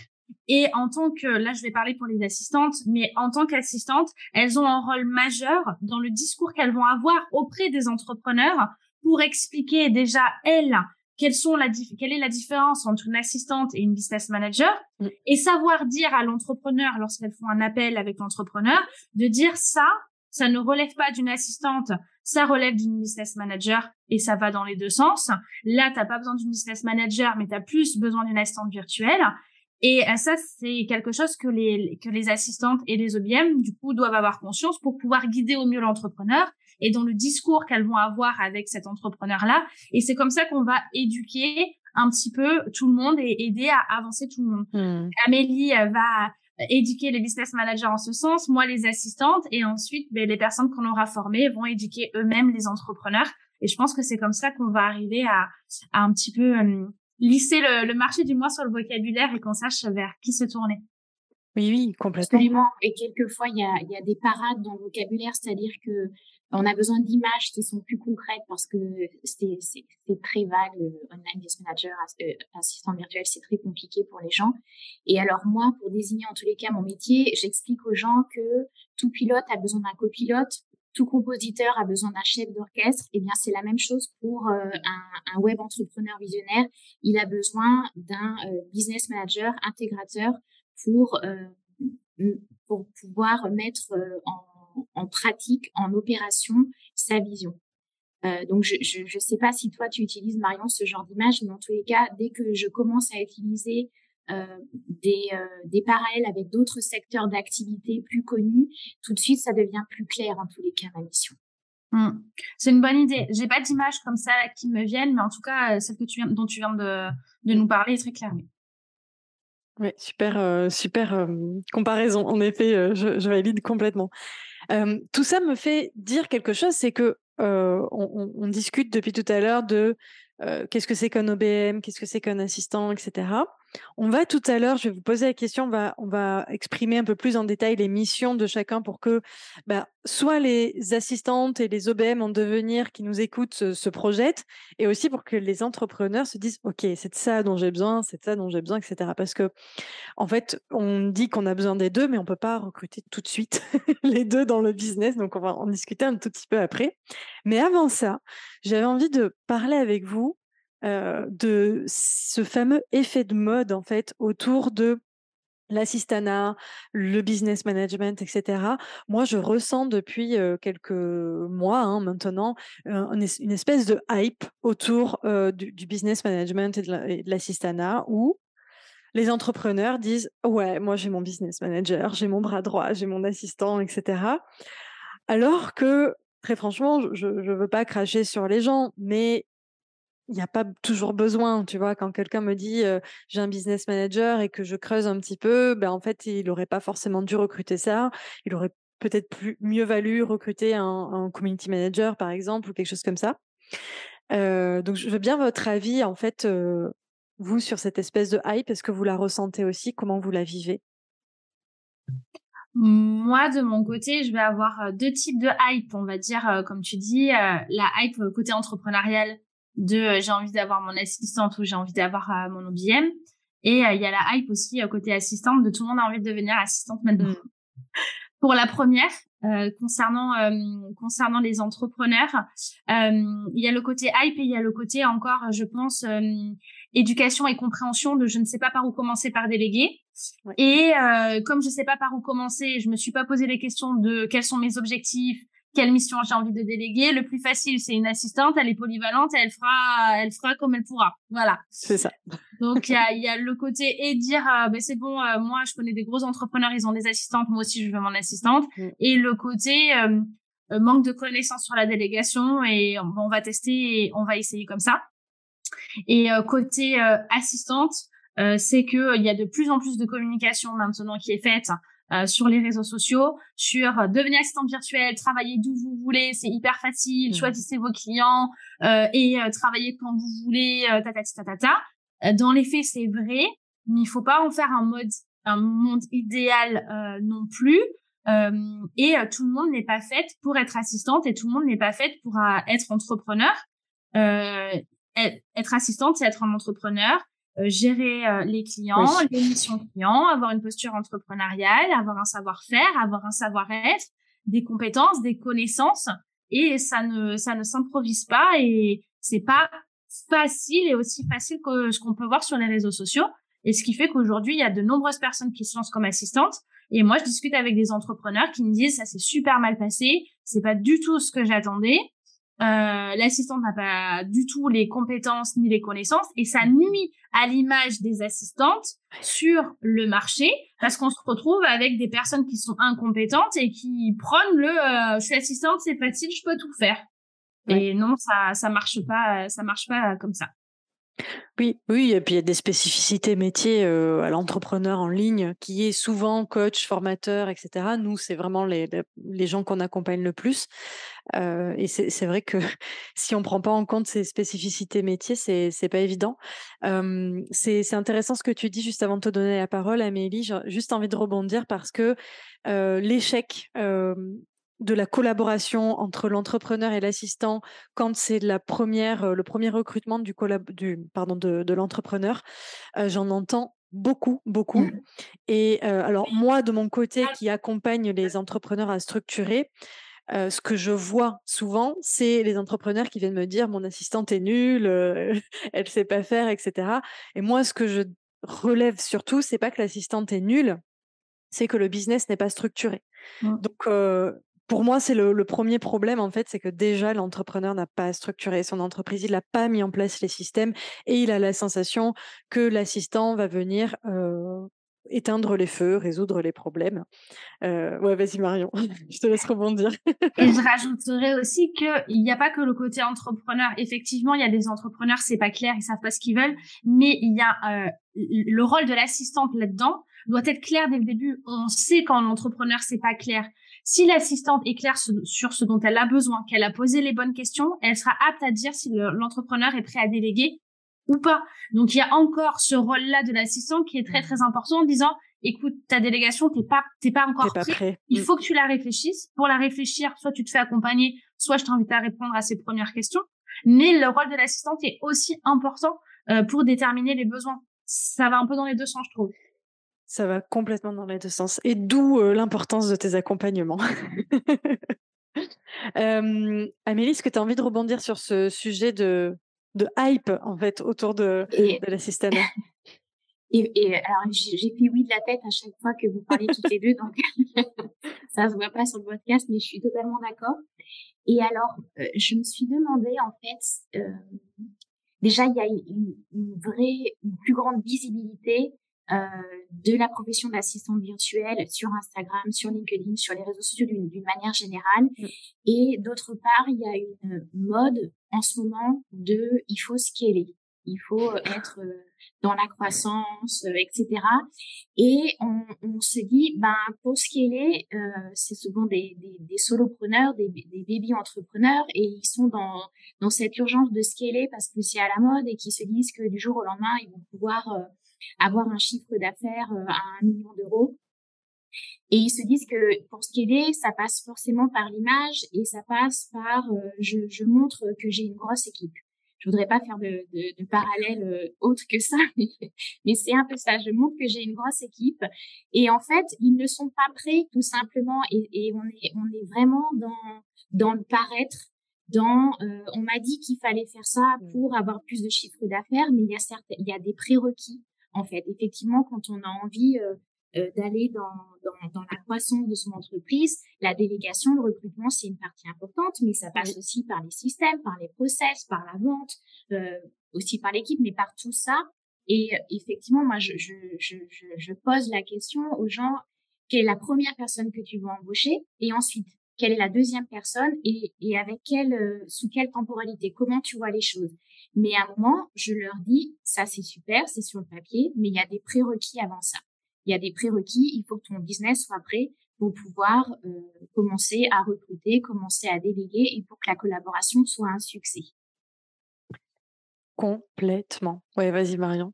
Et en tant que, là, je vais parler pour les assistantes, mais en tant qu'assistantes, elles ont un rôle majeur dans le discours qu'elles vont avoir auprès des entrepreneurs pour expliquer déjà elles quelles sont la quelle est la différence entre une assistante et une business manager mm. et savoir dire à l'entrepreneur lorsqu'elles font un appel avec l'entrepreneur de dire ça ça ne relève pas d'une assistante ça relève d'une business manager et ça va dans les deux sens là t'as pas besoin d'une business manager mais tu as plus besoin d'une assistante virtuelle et euh, ça, c'est quelque chose que les, que les assistantes et les OBM, du coup, doivent avoir conscience pour pouvoir guider au mieux l'entrepreneur et dans le discours qu'elles vont avoir avec cet entrepreneur-là. Et c'est comme ça qu'on va éduquer un petit peu tout le monde et aider à avancer tout le monde. Hmm. Amélie euh, va éduquer les business managers en ce sens, moi les assistantes, et ensuite ben, les personnes qu'on aura formées vont éduquer eux-mêmes les entrepreneurs. Et je pense que c'est comme ça qu'on va arriver à, à un petit peu euh, lisser le, le, marché du moins sur le vocabulaire et qu'on sache vers qui se tourner. Oui, oui, complètement. Absolument. Et quelquefois, il y a, y a des parades dans le vocabulaire, c'est-à-dire que on a besoin d'images qui sont plus concrètes parce que c'est très vague. Le online business manager, euh, assistant virtuel, c'est très compliqué pour les gens. Et alors moi, pour désigner en tous les cas mon métier, j'explique aux gens que tout pilote a besoin d'un copilote, tout compositeur a besoin d'un chef d'orchestre. Et eh bien, c'est la même chose pour euh, un, un, web entrepreneur visionnaire. Il a besoin d'un euh, business manager intégrateur pour pour pouvoir mettre en en pratique, en opération, sa vision. Euh, donc, je ne sais pas si toi, tu utilises, Marion, ce genre d'image, mais en tous les cas, dès que je commence à utiliser euh, des, euh, des parallèles avec d'autres secteurs d'activité plus connus, tout de suite, ça devient plus clair, en tous les cas, ma mission. Mmh. C'est une bonne idée. J'ai pas d'image comme ça qui me viennent, mais en tout cas, celle que tu viens, dont tu viens de, de nous parler est très claire. Oui, super, super comparaison. En effet, je, je, valide complètement. Tout ça me fait dire quelque chose, c'est que on, on, discute depuis tout à l'heure de qu'est-ce que c'est qu'un OBM, qu'est-ce que c'est qu'un assistant, etc. On va tout à l'heure, je vais vous poser la question, on va, on va exprimer un peu plus en détail les missions de chacun pour que bah, soit les assistantes et les OBM en devenir qui nous écoutent se, projettent et aussi pour que les entrepreneurs se disent OK, c'est ça dont j'ai besoin, c'est ça dont j'ai besoin, etc. Parce que, en fait, on dit qu'on a besoin des deux, mais on ne peut pas recruter tout de suite les deux dans le business. Donc, on va en discuter un tout petit peu après. Mais avant ça, j'avais envie de parler avec vous de ce fameux effet de mode en fait autour de l'assistanat, le business management, etc. Moi, je ressens depuis quelques mois hein, maintenant une espèce de hype autour du, business management et de l'assistanat où les entrepreneurs disent ouais, moi j'ai mon business manager, j'ai mon bras droit, j'ai mon assistant, etc. Alors que très franchement, je ne veux pas cracher sur les gens, mais il n'y a pas toujours besoin, tu vois, quand quelqu'un me dit j'ai un business manager et que je creuse un petit peu, ben en fait, il n'aurait pas forcément dû recruter ça. Il aurait peut-être plus, mieux valu recruter un, community manager, par exemple, ou quelque chose comme ça. donc, je veux bien votre avis, en fait, vous, sur cette espèce de hype. Est-ce que vous la ressentez aussi? Comment vous la vivez? Moi, de mon côté, je vais avoir deux types de hype, on va dire, comme tu dis, la hype côté entrepreneurial de euh, j'ai envie d'avoir mon assistante ou j'ai envie d'avoir euh, mon OBM. Et euh, il y a la hype aussi côté assistante de tout le monde a envie de devenir assistante maintenant. Mm. Pour la première, concernant concernant les entrepreneurs, il y a le côté hype et il y a le côté encore, je pense, éducation et compréhension de je ne sais pas par où commencer par déléguer. Et comme je ne sais pas par où commencer, je me suis pas posé les questions de quels sont mes objectifs, quelle mission j'ai envie de déléguer. Le plus facile, c'est une assistante, elle est polyvalente, elle fera, elle fera comme elle pourra. Voilà. C'est ça. Donc il y a, y a, le côté et dire, euh, ben c'est bon, euh, moi je connais des gros entrepreneurs, ils ont des assistantes, moi aussi je veux mon assistante. Mm. Et le côté euh, manque de connaissances sur la délégation et on va tester et on va essayer comme ça. Et côté assistante, c'est que il y a de plus en plus de communication maintenant qui est faite euh, sur les réseaux sociaux, sur euh, devenir assistante virtuelle, travailler d'où vous voulez, c'est hyper facile, mmh. choisissez vos clients euh, et euh, travaillez quand vous voulez, ta ta ta Dans les faits, c'est vrai, mais il faut pas en faire un mode un monde idéal non plus. et tout le monde n'est pas fait pour être assistante et tout le monde n'est pas fait pour être entrepreneur. être assistante, c'est être un entrepreneur. Euh, gérer euh, les clients, les missions clients, avoir une posture entrepreneuriale, avoir un savoir-faire, avoir un savoir-être, des compétences, des connaissances. Et ça ne, ça ne s'improvise pas et c'est pas facile et aussi facile que ce qu'on peut voir sur les réseaux sociaux. Et ce qui fait qu'aujourd'hui, il y a de nombreuses personnes qui se lancent comme assistantes. Et moi, je discute avec des entrepreneurs qui me disent ça s'est super mal passé, c'est pas du tout ce que j'attendais. Euh, l'assistante n'a pas du tout les compétences ni les connaissances et ça nuit à l'image des assistantes sur le marché parce qu'on se retrouve avec des personnes qui sont incompétentes et qui prennent le euh, je suis assistante c'est facile je peux tout faire. Et non ça ça marche pas ça marche pas comme ça oui, oui, et puis il y a des spécificités métiers à l'entrepreneur en ligne qui est souvent coach, formateur, etc. Nous, c'est vraiment les, gens qu'on accompagne le plus. et c'est vrai que si on ne prend pas en compte ces spécificités métiers, c'est n'est pas évident. c'est intéressant ce que tu dis juste avant de te donner la parole, Amélie. J'ai juste envie de rebondir parce que l'échec de la collaboration entre l'entrepreneur et l'assistant quand c'est la première, euh, le premier recrutement du, du pardon, de, l'entrepreneur. Euh, j'en entends beaucoup, beaucoup. Mmh. Et euh, alors moi, de mon côté, qui accompagne les entrepreneurs à structurer, ce que je vois souvent, c'est les entrepreneurs qui viennent me dire mon assistante est nulle, elle ne sait pas faire, etc. Et moi, ce que je relève surtout, c'est pas que l'assistante est nulle, c'est que le business n'est pas structuré. Mmh. Donc, pour moi, c'est le, premier problème, en fait, c'est que déjà, l'entrepreneur n'a pas structuré son entreprise, il n'a pas mis en place les systèmes et il a la sensation que l'assistant va venir éteindre les feux, résoudre les problèmes. Euh, ouais, vas-y Marion, je te laisse rebondir. et je rajouterais aussi qu'il n'y a pas que le côté entrepreneur. Effectivement, il y a des entrepreneurs, c'est pas clair, ils savent pas ce qu'ils veulent, mais il y a euh, le rôle de l'assistante là-dedans doit être clair dès le début. On sait quand l'entrepreneur c'est pas clair. Si l'assistante est claire sur ce dont elle a besoin, qu'elle a posé les bonnes questions, elle sera apte à dire si l'entrepreneur est prêt à déléguer ou pas. Donc il y a encore ce rôle-là de l'assistant qui est très très important en disant écoute ta délégation t'es pas t'es pas encore prêt. Il mm. faut que tu la réfléchisses. Pour la réfléchir, soit tu te fais accompagner, soit je t'invite à répondre à ces premières questions. Mais le rôle de l'assistante est aussi important euh, pour déterminer les besoins. Ça va un peu dans les deux sens, je trouve. Ça va complètement dans les deux sens. Et d'où euh, l'importance de tes accompagnements. euh, Amélie, est-ce que tu as envie de rebondir sur ce sujet de de hype en fait autour de, de la système? Et, et, alors j'ai fait oui de la tête à chaque fois que vous parlez toutes les deux, donc ça se voit pas sur le podcast, mais je suis totalement d'accord. Et alors, euh, je me suis demandé en fait, déjà il y a une, une, vraie, une plus grande visibilité de la profession d'assistante virtuelle sur Instagram, sur LinkedIn, sur les réseaux sociaux d'une manière générale. Mm. Et d'autre part, il y a une mode en ce moment de il faut scaler, il faut être euh, dans la croissance, euh, etc. Et on, on, se dit, ben pour scaler, euh, c'est souvent des, des, des solopreneurs, des, des baby entrepreneurs, et ils sont dans dans cette urgence de scaler parce que c'est à la mode et qui se disent que du jour au lendemain ils vont pouvoir euh, avoir un chiffre d'affaires à un million d'euros. Et ils se disent que pour scaler, ça passe forcément par l'image et ça passe par je, je montre que j'ai une grosse équipe je voudrais pas faire de, de, de parallèle euh, autre que ça, mais, c'est un peu ça. Je montre que j'ai une grosse équipe et en fait, ils ne sont pas prêts tout simplement et, et on est on est vraiment dans dans le paraître. Dans, euh, on m'a dit qu'il fallait faire ça mmh. pour avoir plus de chiffre d'affaires, mais il y a certes, il y a des prérequis en fait. Effectivement, quand on a envie euh, euh, d'aller dans, dans, dans, la croissance de son entreprise. La délégation, le recrutement, c'est une partie importante, mais ça passe aussi par les systèmes, par les process, par la vente, euh, aussi par l'équipe, mais par tout ça. Et effectivement, moi, je, je, je, je, pose la question aux gens, quelle est la première personne que tu veux embaucher? Et ensuite, quelle est la deuxième personne? Et, et avec quelle, euh, sous quelle temporalité? Comment tu vois les choses? Mais à un moment, je leur dis, ça c'est super, c'est sur le papier, mais il y a des prérequis avant ça il y a des prérequis. Il faut que ton business soit prêt pour pouvoir euh, commencer à recruter, commencer à déléguer et pour que la collaboration soit un succès. Complètement. Oui, vas-y Marion.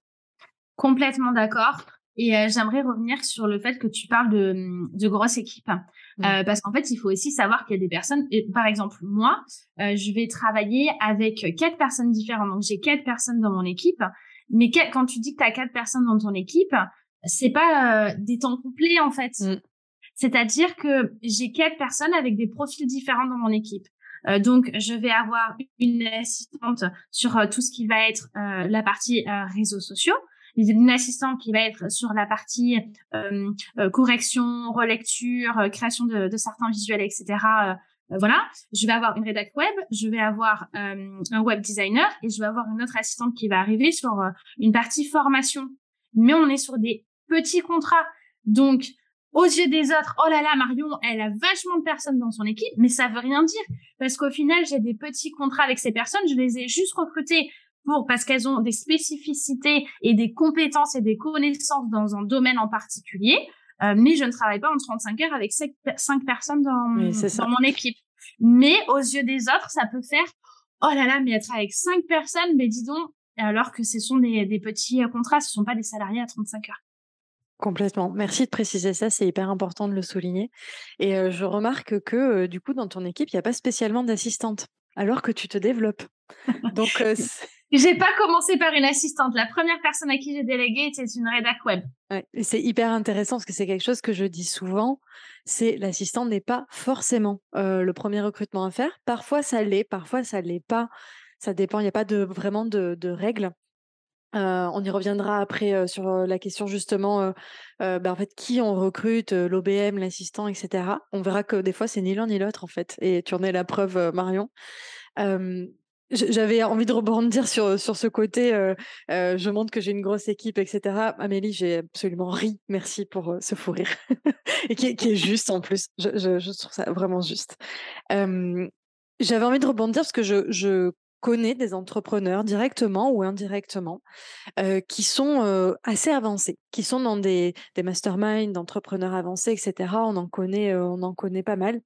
Complètement d'accord. Et euh, j'aimerais revenir sur le fait que tu parles de, de grosses équipes. Mmh. Euh, parce qu'en fait, il faut aussi savoir qu'il y a des personnes, par exemple, moi, je vais travailler avec quatre personnes différentes. Donc, j'ai quatre personnes dans mon équipe. Mais quand tu dis que tu as quatre personnes dans ton équipe, c'est pas euh, des temps complets en fait. Mm. C'est-à-dire que j'ai quatre personnes avec des profils différents dans mon équipe. Euh, donc, je vais avoir une assistante sur euh, tout ce qui va être la partie réseaux sociaux, une assistante qui va être sur la partie correction, relecture, création de, de, certains visuels, etc. voilà, je vais avoir une rédac web, je vais avoir un web designer et je vais avoir une autre assistante qui va arriver sur une partie formation. Mais on est sur des petit contrat. Donc, aux yeux des autres, oh là là, Marion, elle a vachement de personnes dans son équipe, mais ça veut rien dire. Parce qu'au final, j'ai des petits contrats avec ces personnes, je les ai juste recrutées pour, parce qu'elles ont des spécificités et des compétences et des connaissances dans un domaine en particulier. Euh, mais je ne travaille pas en 35 heures avec cinq, personnes dans, dans mon équipe. Mais aux yeux des autres, ça peut faire, oh là là, mais être avec cinq personnes, mais dis donc, alors que ce sont des, des petits contrats, ce sont pas des salariés à 35 heures. Complètement. Merci de préciser ça, c'est hyper important de le souligner. Et je remarque que du coup, dans ton équipe, il n'y a pas spécialement d'assistante, alors que tu te développes. Donc, j'ai pas commencé par une assistante. La première personne à qui j'ai délégué était une rédac web. et c'est hyper intéressant parce que c'est quelque chose que je dis souvent. C'est l'assistante n'est pas forcément le premier recrutement à faire. Parfois ça l'est, parfois ça l'est pas. Ça dépend. Il n'y a pas vraiment de, règles. on y reviendra après sur la question justement, bah, en fait, qui on recrute, l'OBM, l'assistant, etc. On verra que des fois, c'est ni l'un ni l'autre en fait, et tu en es la preuve, Marion. J'avais envie de rebondir sur, sur ce côté, je montre que j'ai une grosse équipe, etc. Amélie, j'ai absolument ri. Merci pour ce fou rire. et qui, est juste en plus. Je, je, trouve ça vraiment juste. J'avais envie de rebondir parce que je, je connais des entrepreneurs directement ou indirectement qui sont assez avancés, qui sont dans des, des masterminds d'entrepreneurs avancés, etc. On en connaît, on en connaît pas mal.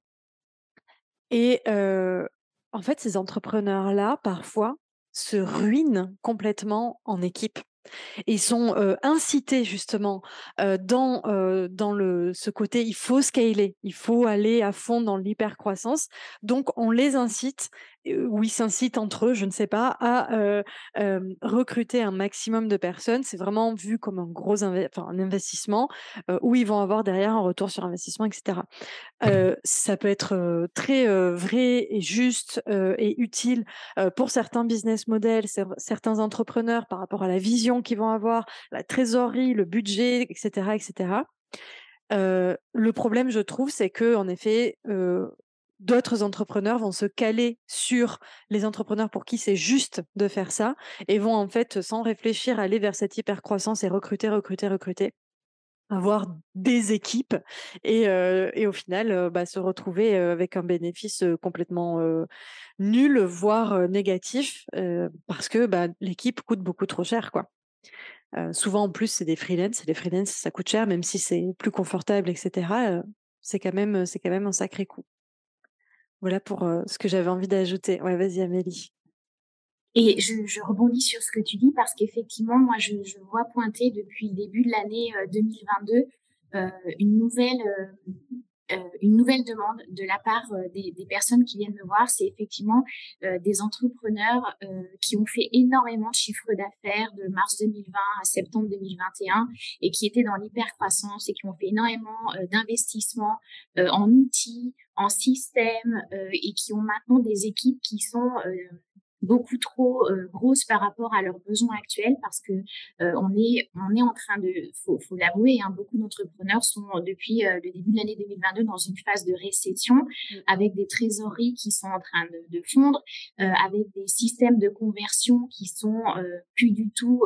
Et en fait, ces entrepreneurs-là, parfois, se ruinent complètement en équipe. Ils sont incités justement dans, ce côté, il faut scaler, il faut aller à fond dans l'hypercroissance. Donc, on les incite ou ils s'incitent entre eux, je ne sais pas, à recruter un maximum de personnes. C'est vraiment vu comme un gros investissement où ils vont avoir derrière un retour sur investissement, etc. ça peut être très vrai et juste et utile pour certains business models, certains entrepreneurs par rapport à la vision qu'ils vont avoir, la trésorerie, le budget, etc., etc. le problème, je trouve, c'est que en effet, d'autres entrepreneurs vont se caler sur les entrepreneurs pour qui c'est juste de faire ça et vont en fait, sans réfléchir, aller vers cette hyper croissance et recruter, recruter, recruter avoir des équipes et, au final bah, se retrouver avec un bénéfice complètement nul, voire négatif, parce que bah, l'équipe coûte beaucoup trop cher. quoi. souvent en plus c'est des freelance, et les freelance ça coûte cher, même si c'est plus confortable, etc. c'est quand même c'est quand même un sacré coût. Voilà pour ce que j'avais envie d'ajouter. Ouais, vas-y Amélie. Et je, rebondis sur ce que tu dis parce qu'effectivement, moi, je, vois pointer depuis le début de l'année 2022 euh, une nouvelle une nouvelle demande de la part euh, des, des, personnes qui viennent me voir, c'est effectivement euh, des entrepreneurs qui ont fait énormément de chiffres d'affaires de mars 2020 à septembre 2021 et qui étaient dans l'hypercroissance et qui ont fait énormément d'investissements en outils, en systèmes et qui ont maintenant des équipes qui sont beaucoup trop euh, grosses par rapport à leurs besoins actuels parce que euh, on est on est en train de faut, faut l'avouer hein, beaucoup d'entrepreneurs sont depuis euh, le début de l'année 2022 dans une phase de récession mmh. avec des trésoreries qui sont en train de, de fondre avec des systèmes de conversion qui sont plus du tout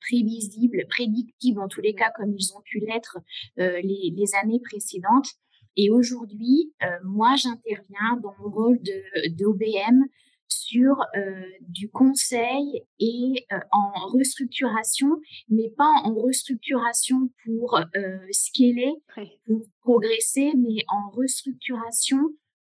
prévisibles prédictibles en tous les cas comme ils ont pu l'être les, les années précédentes et aujourd'hui moi j'interviens dans mon rôle de d'OBM sur euh, du conseil et euh, en restructuration, mais pas en restructuration pour euh, scaler, pour progresser, mais en restructuration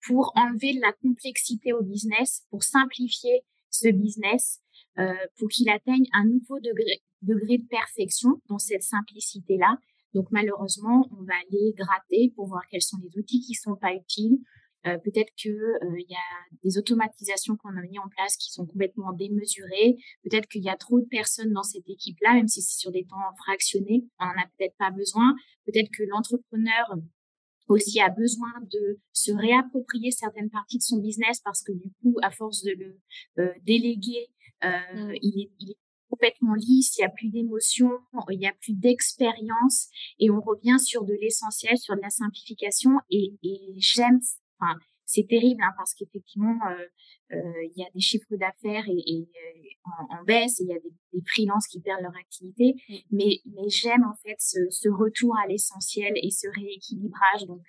pour enlever de la complexité au business, pour simplifier ce business, euh, pour qu'il atteigne un nouveau degré, degré de perfection dans cette simplicité-là. Donc malheureusement, on va aller gratter pour voir quels sont les outils qui sont pas utiles, euh, peut-être que euh, y a des automatisations qu'on a mis en place qui sont complètement démesurées. Peut-être qu'il y a trop de personnes dans cette équipe-là, même si c'est sur des temps fractionnés, on n'en a peut-être pas besoin. Peut-être que l'entrepreneur aussi a besoin de se réapproprier certaines parties de son business parce que du coup, à force de le euh, déléguer, mmh. il, est, il est complètement lisse, il n'y a plus d'émotion, il n'y a plus d'expérience et on revient sur de l'essentiel, sur de la simplification et, et j'aime Enfin, c'est terrible hein, parce qu'effectivement, euh, euh, il y a des chiffres d'affaires et, et euh, en, en, baisse, et il y a des, des freelances qui perdent leur activité. Mm. Mais, mais j'aime en fait ce, ce retour à l'essentiel et ce rééquilibrage. Donc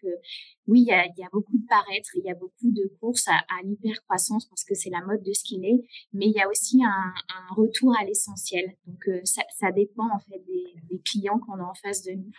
oui, il y, a, il y a, beaucoup de paraître, il y a beaucoup de courses à, à l'hypercroissance parce que c'est la mode de ce qu'il est, mais il y a aussi un, un retour à l'essentiel. Donc ça, ça, dépend en fait des, des clients qu'on a en face de nous.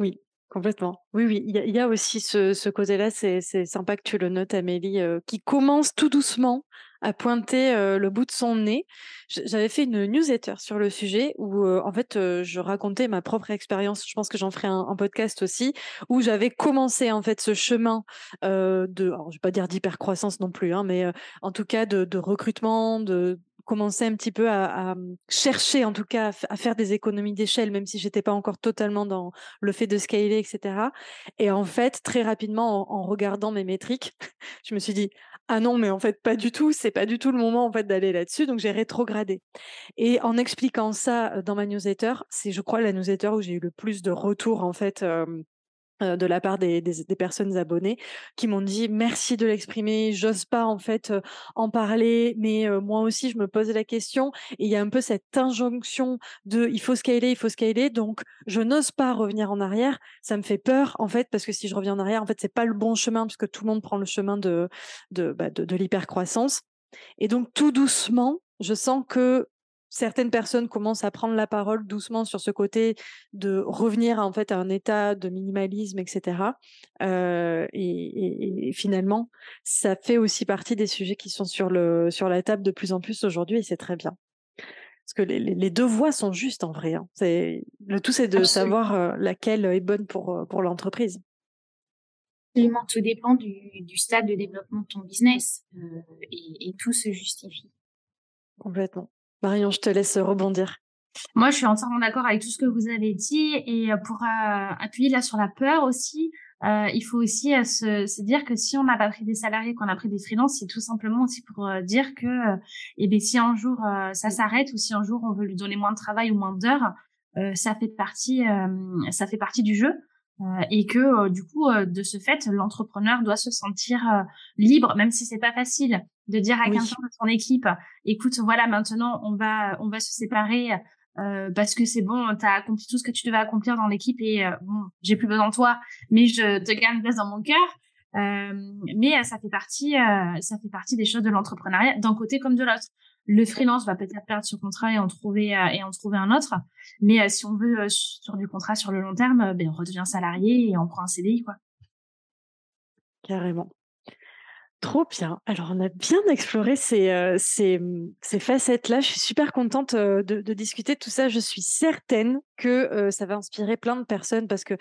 Oui, Complètement. Oui, oui, il y a aussi ce côté-là, c'est sympa que tu le notes Amélie, qui commence tout doucement à pointer, le bout de son nez. j'avais fait une newsletter sur le sujet où, en fait, je racontais ma propre expérience. Je pense que j'en ferai un podcast aussi, où j'avais commencé, en fait, ce chemin, de alors je vais pas dire d'hypercroissance non plus, hein, mais, en tout cas de de recrutement, de commencé un petit peu à, chercher, en tout cas, à, faire des économies d'échelle, même si j'étais pas encore totalement dans le fait de scaler, etc. Et en fait, très rapidement, en, regardant mes métriques, je me suis dit ah non, mais en fait pas du tout, c'est pas du tout le moment en fait d'aller là-dessus, donc j'ai rétrogradé. Et en expliquant ça dans ma newsletter, c'est je crois la newsletter où j'ai eu le plus de retours en fait de la part des, personnes abonnées qui m'ont dit merci de l'exprimer, j'ose pas en fait euh, en parler, mais euh, moi aussi je me pose la question et il y a un peu cette injonction de il faut scaler, il faut scaler, donc je n'ose pas revenir en arrière, ça me fait peur en fait parce que si je reviens en arrière en fait c'est pas le bon chemin puisque tout le monde prend le chemin de, bah, de, de l'hypercroissance. Et donc tout doucement je sens que certaines personnes commencent à prendre la parole doucement sur ce côté de revenir en fait à un état de minimalisme, etc. Euh, et, finalement, ça fait aussi partie des sujets qui sont sur le sur la table de plus en plus aujourd'hui, et c'est très bien. Parce que les, deux voies sont justes en vrai. Hein. C'est le tout, c'est de savoir euh, laquelle est bonne pour euh, pour l'entreprise. Absolument, tout dépend du, stade de développement de ton business et, et tout se justifie. Complètement. Marion, je te laisse rebondir. Moi, je suis entièrement d'accord avec tout ce que vous avez dit. Et euh, pour euh, appuyer là sur la peur aussi, euh, il faut aussi se, dire que si on n'a pas pris des salariés, qu'on a pris des freelances, c'est tout simplement aussi pour dire que, eh bien, si un jour ça s'arrête ou si un jour on veut lui donner moins de travail ou moins d'heures, ça fait ça fait partie du jeu. Et que du coup, de ce fait, l'entrepreneur doit se sentir libre, même si c'est pas facile de dire à quelqu'un de son équipe, écoute, voilà, maintenant on va on va se séparer euh, parce que c'est bon, tu as accompli tout ce que tu devais accomplir dans l'équipe et euh, bon, j'ai plus besoin de toi, mais je te garde une place dans mon cœur. Euh, mais ça fait partie, euh, ça fait partie des choses de l'entrepreneuriat d'un côté comme de l'autre. Le freelance va peut-être perdre son contrat et en trouver et en trouver un autre, mais si on veut sur du contrat sur le long terme, ben on redevient salarié et on prend un CDI quoi. Carrément. Trop bien. Alors, on a bien exploré ces, euh, ces, facettes-là. Je suis super contente euh, de, discuter de tout ça. Je suis certaine que euh, ça va inspirer plein de personnes parce que,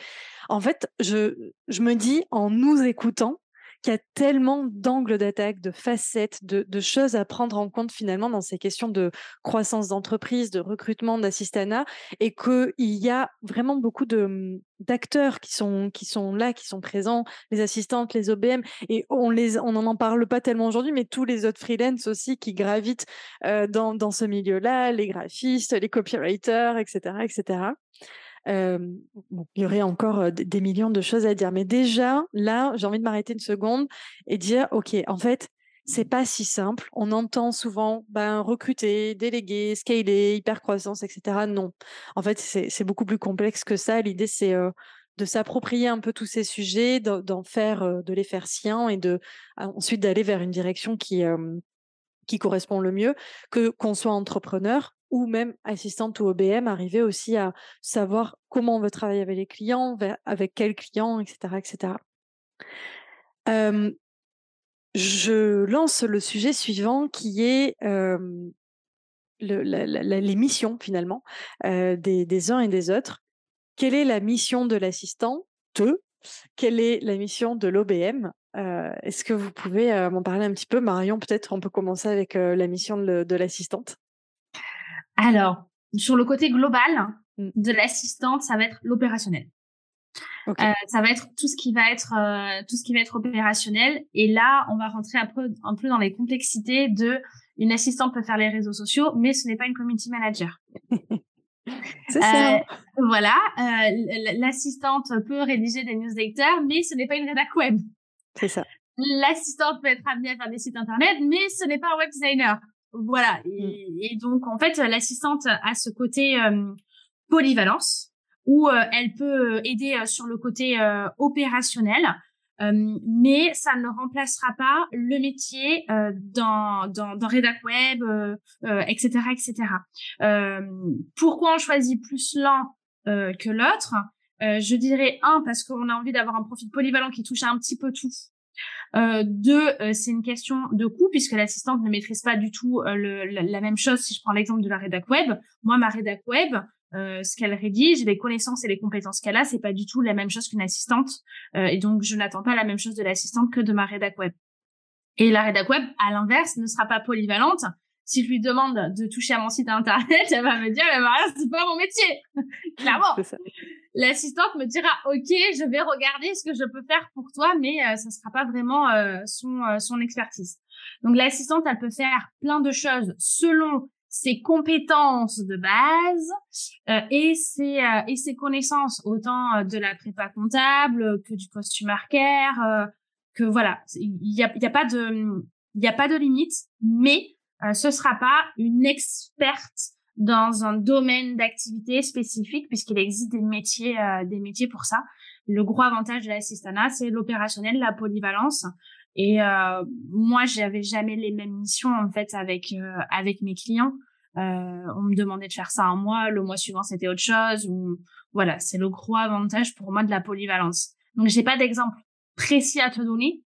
en fait, je, je me dis en nous écoutant, qu'il y a tellement d'angles d'attaque, de facettes, de, choses à prendre en compte finalement dans ces questions de croissance d'entreprise, de recrutement, d'assistanat, et qu'il y a vraiment beaucoup de mmh, d'acteurs qui sont qui sont là, qui sont présents, les assistantes, les OBM, et on les on n'en en parle pas tellement aujourd'hui, mais tous les autres freelance aussi qui gravitent euh, dans, dans ce milieu-là, les graphistes, les copywriters, etc., etc il y aurait encore des millions de choses à dire. Mais déjà, là, j'ai envie de m'arrêter une seconde et dire, OK, en fait, c'est pas si simple. On entend souvent ben, recruter, déléguer, scaler, hypercroissance, etc. Non. En fait, c'est beaucoup plus complexe que ça. L'idée, c'est de s'approprier un peu tous ces sujets, d'en faire, de les faire siens et de ensuite d'aller vers une direction qui, qui correspond le mieux, que qu'on soit entrepreneur ou même assistante ou OBM, arriver aussi à savoir comment on veut travailler avec les clients, avec quels clients, etc. etc. je lance le sujet suivant qui est les missions finalement des, uns et des autres. Quelle est la mission de l'assistant Quelle est la mission de l'OBM Est-ce que vous pouvez m'en parler un petit peu? Marion, peut-être on peut commencer avec la mission de l'assistante. Alors, sur le côté global mmh. de l'assistante, ça va être l'opérationnel. Euh, ça va être tout ce qui va être euh, tout ce qui va être opérationnel. Et là, on va rentrer un peu un peu dans les complexités de une assistante peut faire les réseaux sociaux, mais ce n'est pas une community manager. C'est ça. Euh, voilà, l'assistante peut rédiger des newsletters, mais ce n'est pas une rédac web. C'est ça. L'assistante peut être amenée à faire des sites internet, mais ce n'est pas un web designer. Voilà. Mmh. Et, donc, en fait, l'assistante a ce côté euh, polyvalence où euh, elle peut aider euh, sur le côté opérationnel, mais ça ne remplacera pas le métier dans, dans, dans Redac Web, etc., etc. pourquoi on choisit plus l'un que l'autre? Je dirais un parce qu'on a envie d'avoir un profil polyvalent qui touche un petit peu tout euh, deux, euh, c'est une question de coût puisque l'assistante ne maîtrise pas du tout euh, la, même chose. Si je prends l'exemple de la rédac web, moi ma rédac web, euh, ce qu'elle rédige, les connaissances et les compétences qu'elle a, c'est pas du tout la même chose qu'une assistante. et donc je n'attends pas la même chose de l'assistante que de ma rédac web. Et la rédac web, à l'inverse, ne sera pas polyvalente si je lui demande de toucher à mon site internet, elle va me dire, mais Maria, c'est pas mon métier. Clairement. L'assistante me dira, OK, je vais regarder ce que je peux faire pour toi, mais euh, ça sera pas vraiment euh, son, euh, son expertise. Donc, l'assistante, elle peut faire plein de choses selon ses compétences de base euh, et ses et ses connaissances autant de la prépa comptable que du customer care que voilà il y a, y a pas de il y a pas de limite mais euh, ce sera pas une experte dans un domaine d'activité spécifique puisqu'il existe des métiers euh, des métiers pour ça. Le gros avantage de l'assistana, c'est l'opérationnel, la polyvalence. Et euh, moi, j'avais jamais les mêmes missions en fait avec euh, avec mes clients. Euh, on me demandait de faire ça un mois, le mois suivant c'était autre chose. Ou voilà, c'est le gros avantage pour moi de la polyvalence. Donc j'ai pas d'exemple précis à te donner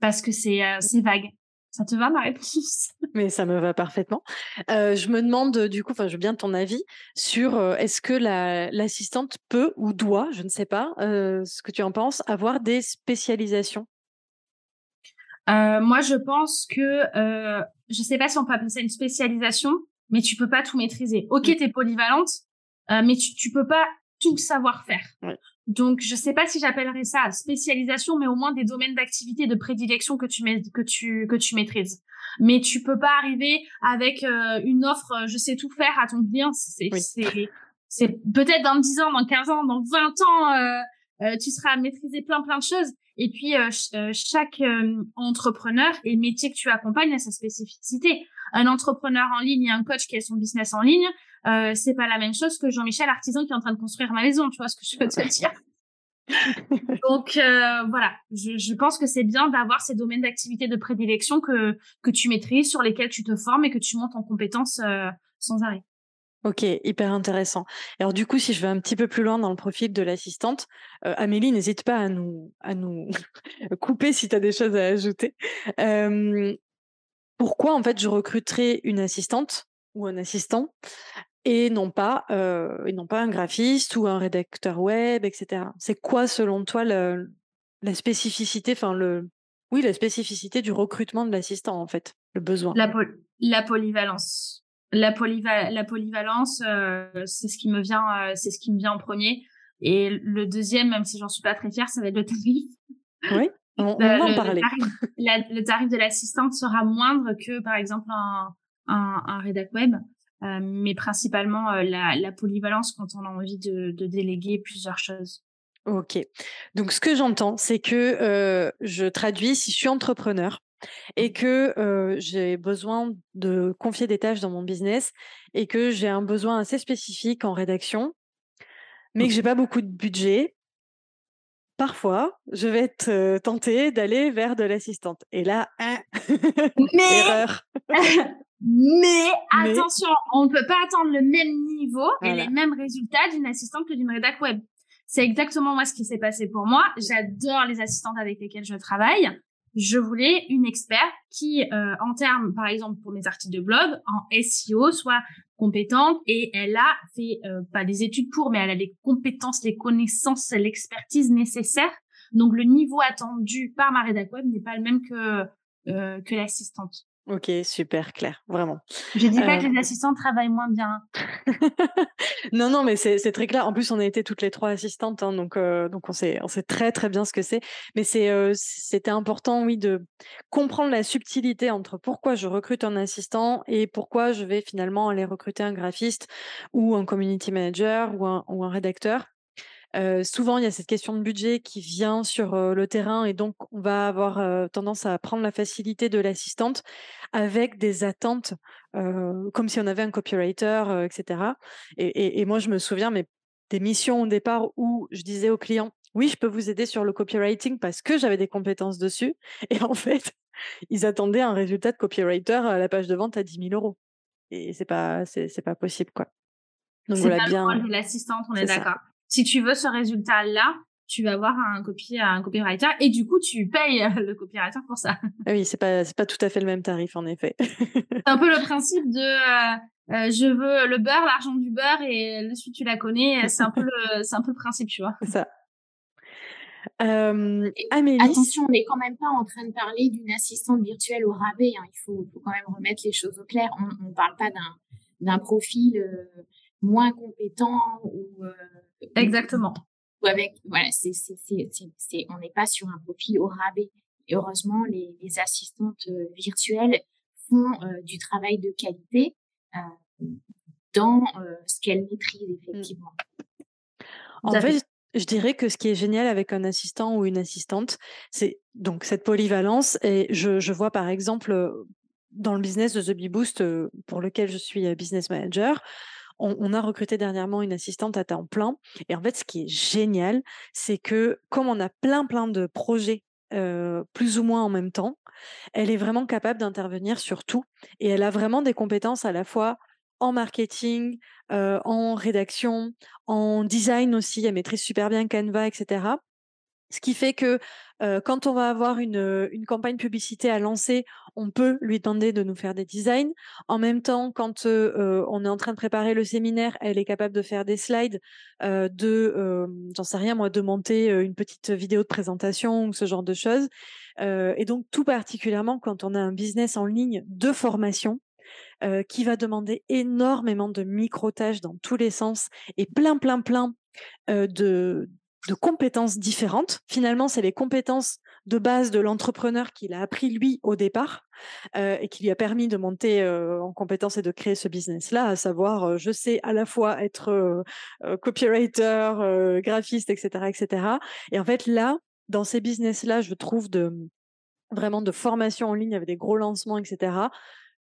parce que c'est c'est vague. Ça te va ma réponse Mais ça me va parfaitement. Euh, je me demande du coup, enfin, je veux bien ton avis sur euh, est-ce que l'assistante peut ou doit, je ne sais pas, euh, ce que tu en penses, avoir des spécialisations? moi, je pense que je ne sais pas si on peut appeler ça une spécialisation, mais tu peux pas tout maîtriser. Ok, tu es polyvalente, mais tu, tu peux pas tout savoir faire. Donc, je sais pas si j'appellerais ça spécialisation, mais au moins des domaines d'activité de prédilection que tu que tu que tu maîtrises. Mais tu peux pas arriver avec euh, une offre, euh, je sais tout faire à ton client. C'est c'est peut-être dans 10 ans, dans 15 ans, dans 20 ans, euh, euh, tu seras à maîtriser plein plein de choses. Et puis chaque entrepreneur et métier que tu accompagnes a sa spécificité. Un entrepreneur en ligne et un coach qui a son business en ligne, euh, c'est pas la même chose que Jean-Michel artisan qui est en train de construire ma maison, tu vois ce que je veux te dire. Donc euh, voilà, je, je, pense que c'est bien d'avoir ces domaines d'activité de prédilection que que tu maîtrises, sur lesquels tu te formes et que tu montes en compétences euh, sans arrêt. Ok, hyper intéressant. Alors du coup, si je vais un petit peu plus loin dans le profil de l'assistante, euh, Amélie, n'hésite pas à nous à nous couper si tu as des choses à ajouter. Euh, pourquoi en fait je recruterais une assistante ou un assistant et non pas, euh, et non pas un graphiste ou un rédacteur web, etc. C'est quoi, selon toi, le, la spécificité, enfin le, oui, la spécificité du recrutement de l'assistant, en fait, le besoin? La, la polyvalence. La, la polyvalence, euh, c'est ce qui me vient, euh, c'est ce qui me vient en premier. Et le deuxième, même si j'en suis pas très fière, ça va être le tarif. Oui, on, on en. Le tarif, le tarif de l'assistante sera moindre que, par exemple, un, un, un rédac web. Euh, mais principalement euh, la, la, polyvalence quand on a envie de, de, déléguer plusieurs choses. Ok. Donc ce que j'entends, c'est que euh, je traduis si je suis entrepreneur et que j'ai besoin de confier des tâches dans mon business et que j'ai un besoin assez spécifique en rédaction, mais que j'ai pas beaucoup de budget. Parfois, je vais être tentée d'aller vers de l'assistante. Et là, hein, mais... erreur. Mais, attention, on ne peut pas attendre le même niveau et les mêmes résultats d'une assistante que d'une rédac web. C'est exactement moi ce qui s'est passé pour moi. J'adore les assistantes avec lesquelles je travaille. Je voulais une experte qui, euh, en termes, par exemple, pour mes articles de blog, en SEO, soit compétente et elle a fait euh, pas des études pour, mais elle a les compétences, les connaissances, l'expertise nécessaire. Donc le niveau attendu par ma rédac web n'est pas le même que euh, que l'assistante. Ok, super clair, vraiment. Je dis pas que les assistants travaillent moins bien. non, non, mais c'est très clair. En plus, on a été toutes les trois assistantes, hein, donc euh, donc on sait on sait très très bien ce que c'est. Mais euh, c'était important, oui, de comprendre la subtilité entre pourquoi je recrute un assistant et pourquoi je vais finalement aller recruter un graphiste ou un community manager ou un, ou un rédacteur souvent, il y a cette question de budget qui vient sur le terrain et donc on va avoir tendance à prendre la facilité de l'assistante avec des attentes comme si on avait un copywriter, etc. Et, et, moi, je me souviens mais des missions au départ où je disais aux clients oui, je peux vous aider sur le copywriting parce que j'avais des compétences dessus. Et en fait, ils attendaient un résultat de copywriter à la page de vente à 10 000 euros. Et c'est pas, c'est, pas possible, quoi. Donc voilà, bien. L'assistante, on est d'accord si tu veux ce résultat-là, tu vas avoir un copy, un copywriter et du coup tu payes le copywriter pour ça. Ah oui, c'est pas c'est pas tout à fait le même tarif en effet. c'est un peu le principe de euh, euh, je veux le beurre, l'argent du beurre et le suite tu la connais, c'est un peu le c'est un peu le principe, tu vois. C'est ça. Euh, Amélie? Attention, on n'est quand même pas en train de parler d'une assistante virtuelle au rabais. Hein. Il faut, faut, quand même remettre les choses au clair. On ne parle pas d'un profil euh, moins compétent ou euh, exactement. Ou avec voilà, c'est c'est on n'est pas sur un profil au rabais. Et heureusement, les, les assistantes euh, virtuelles font euh, du travail de qualité dans ce qu'elles maîtrisent mmh. effectivement. En fait, je dirais que ce qui est génial avec un assistant ou une assistante, c'est donc cette polyvalence. Et je, je, vois par exemple dans le business de The Bee Boost, pour lequel je suis business manager, on, a recruté dernièrement une assistante à temps plein. Et en fait, ce qui est génial, c'est que comme on a plein plein de projets euh, plus ou moins en même temps, elle est vraiment capable d'intervenir sur tout. Et elle a vraiment des compétences à la fois en marketing, euh, en rédaction, en design aussi. Elle maîtrise super bien Canva, etc. Ce qui fait que quand on va avoir une, une, campagne publicité à lancer, on peut lui demander de nous faire des designs. En même temps, quand on est en train de préparer le séminaire, elle est capable de faire des slides, euh, de, j'en sais rien moi, de monter une petite vidéo de présentation ou ce genre de choses. et donc tout particulièrement quand on a un business en ligne de formation, qui va demander énormément de micro-tâches dans tous les sens et plein, plein, plein de, de compétences différentes. Finalement, c'est les compétences de base de l'entrepreneur qu'il a appris lui au départ euh, et qui lui a permis de monter euh, en compétences et de créer ce business-là, à savoir, euh, je sais à la fois être euh, copywriter, graphiste, etc., etc. Et en fait, là, dans ces business-là, je trouve de vraiment de formation en ligne avec des gros lancements, etc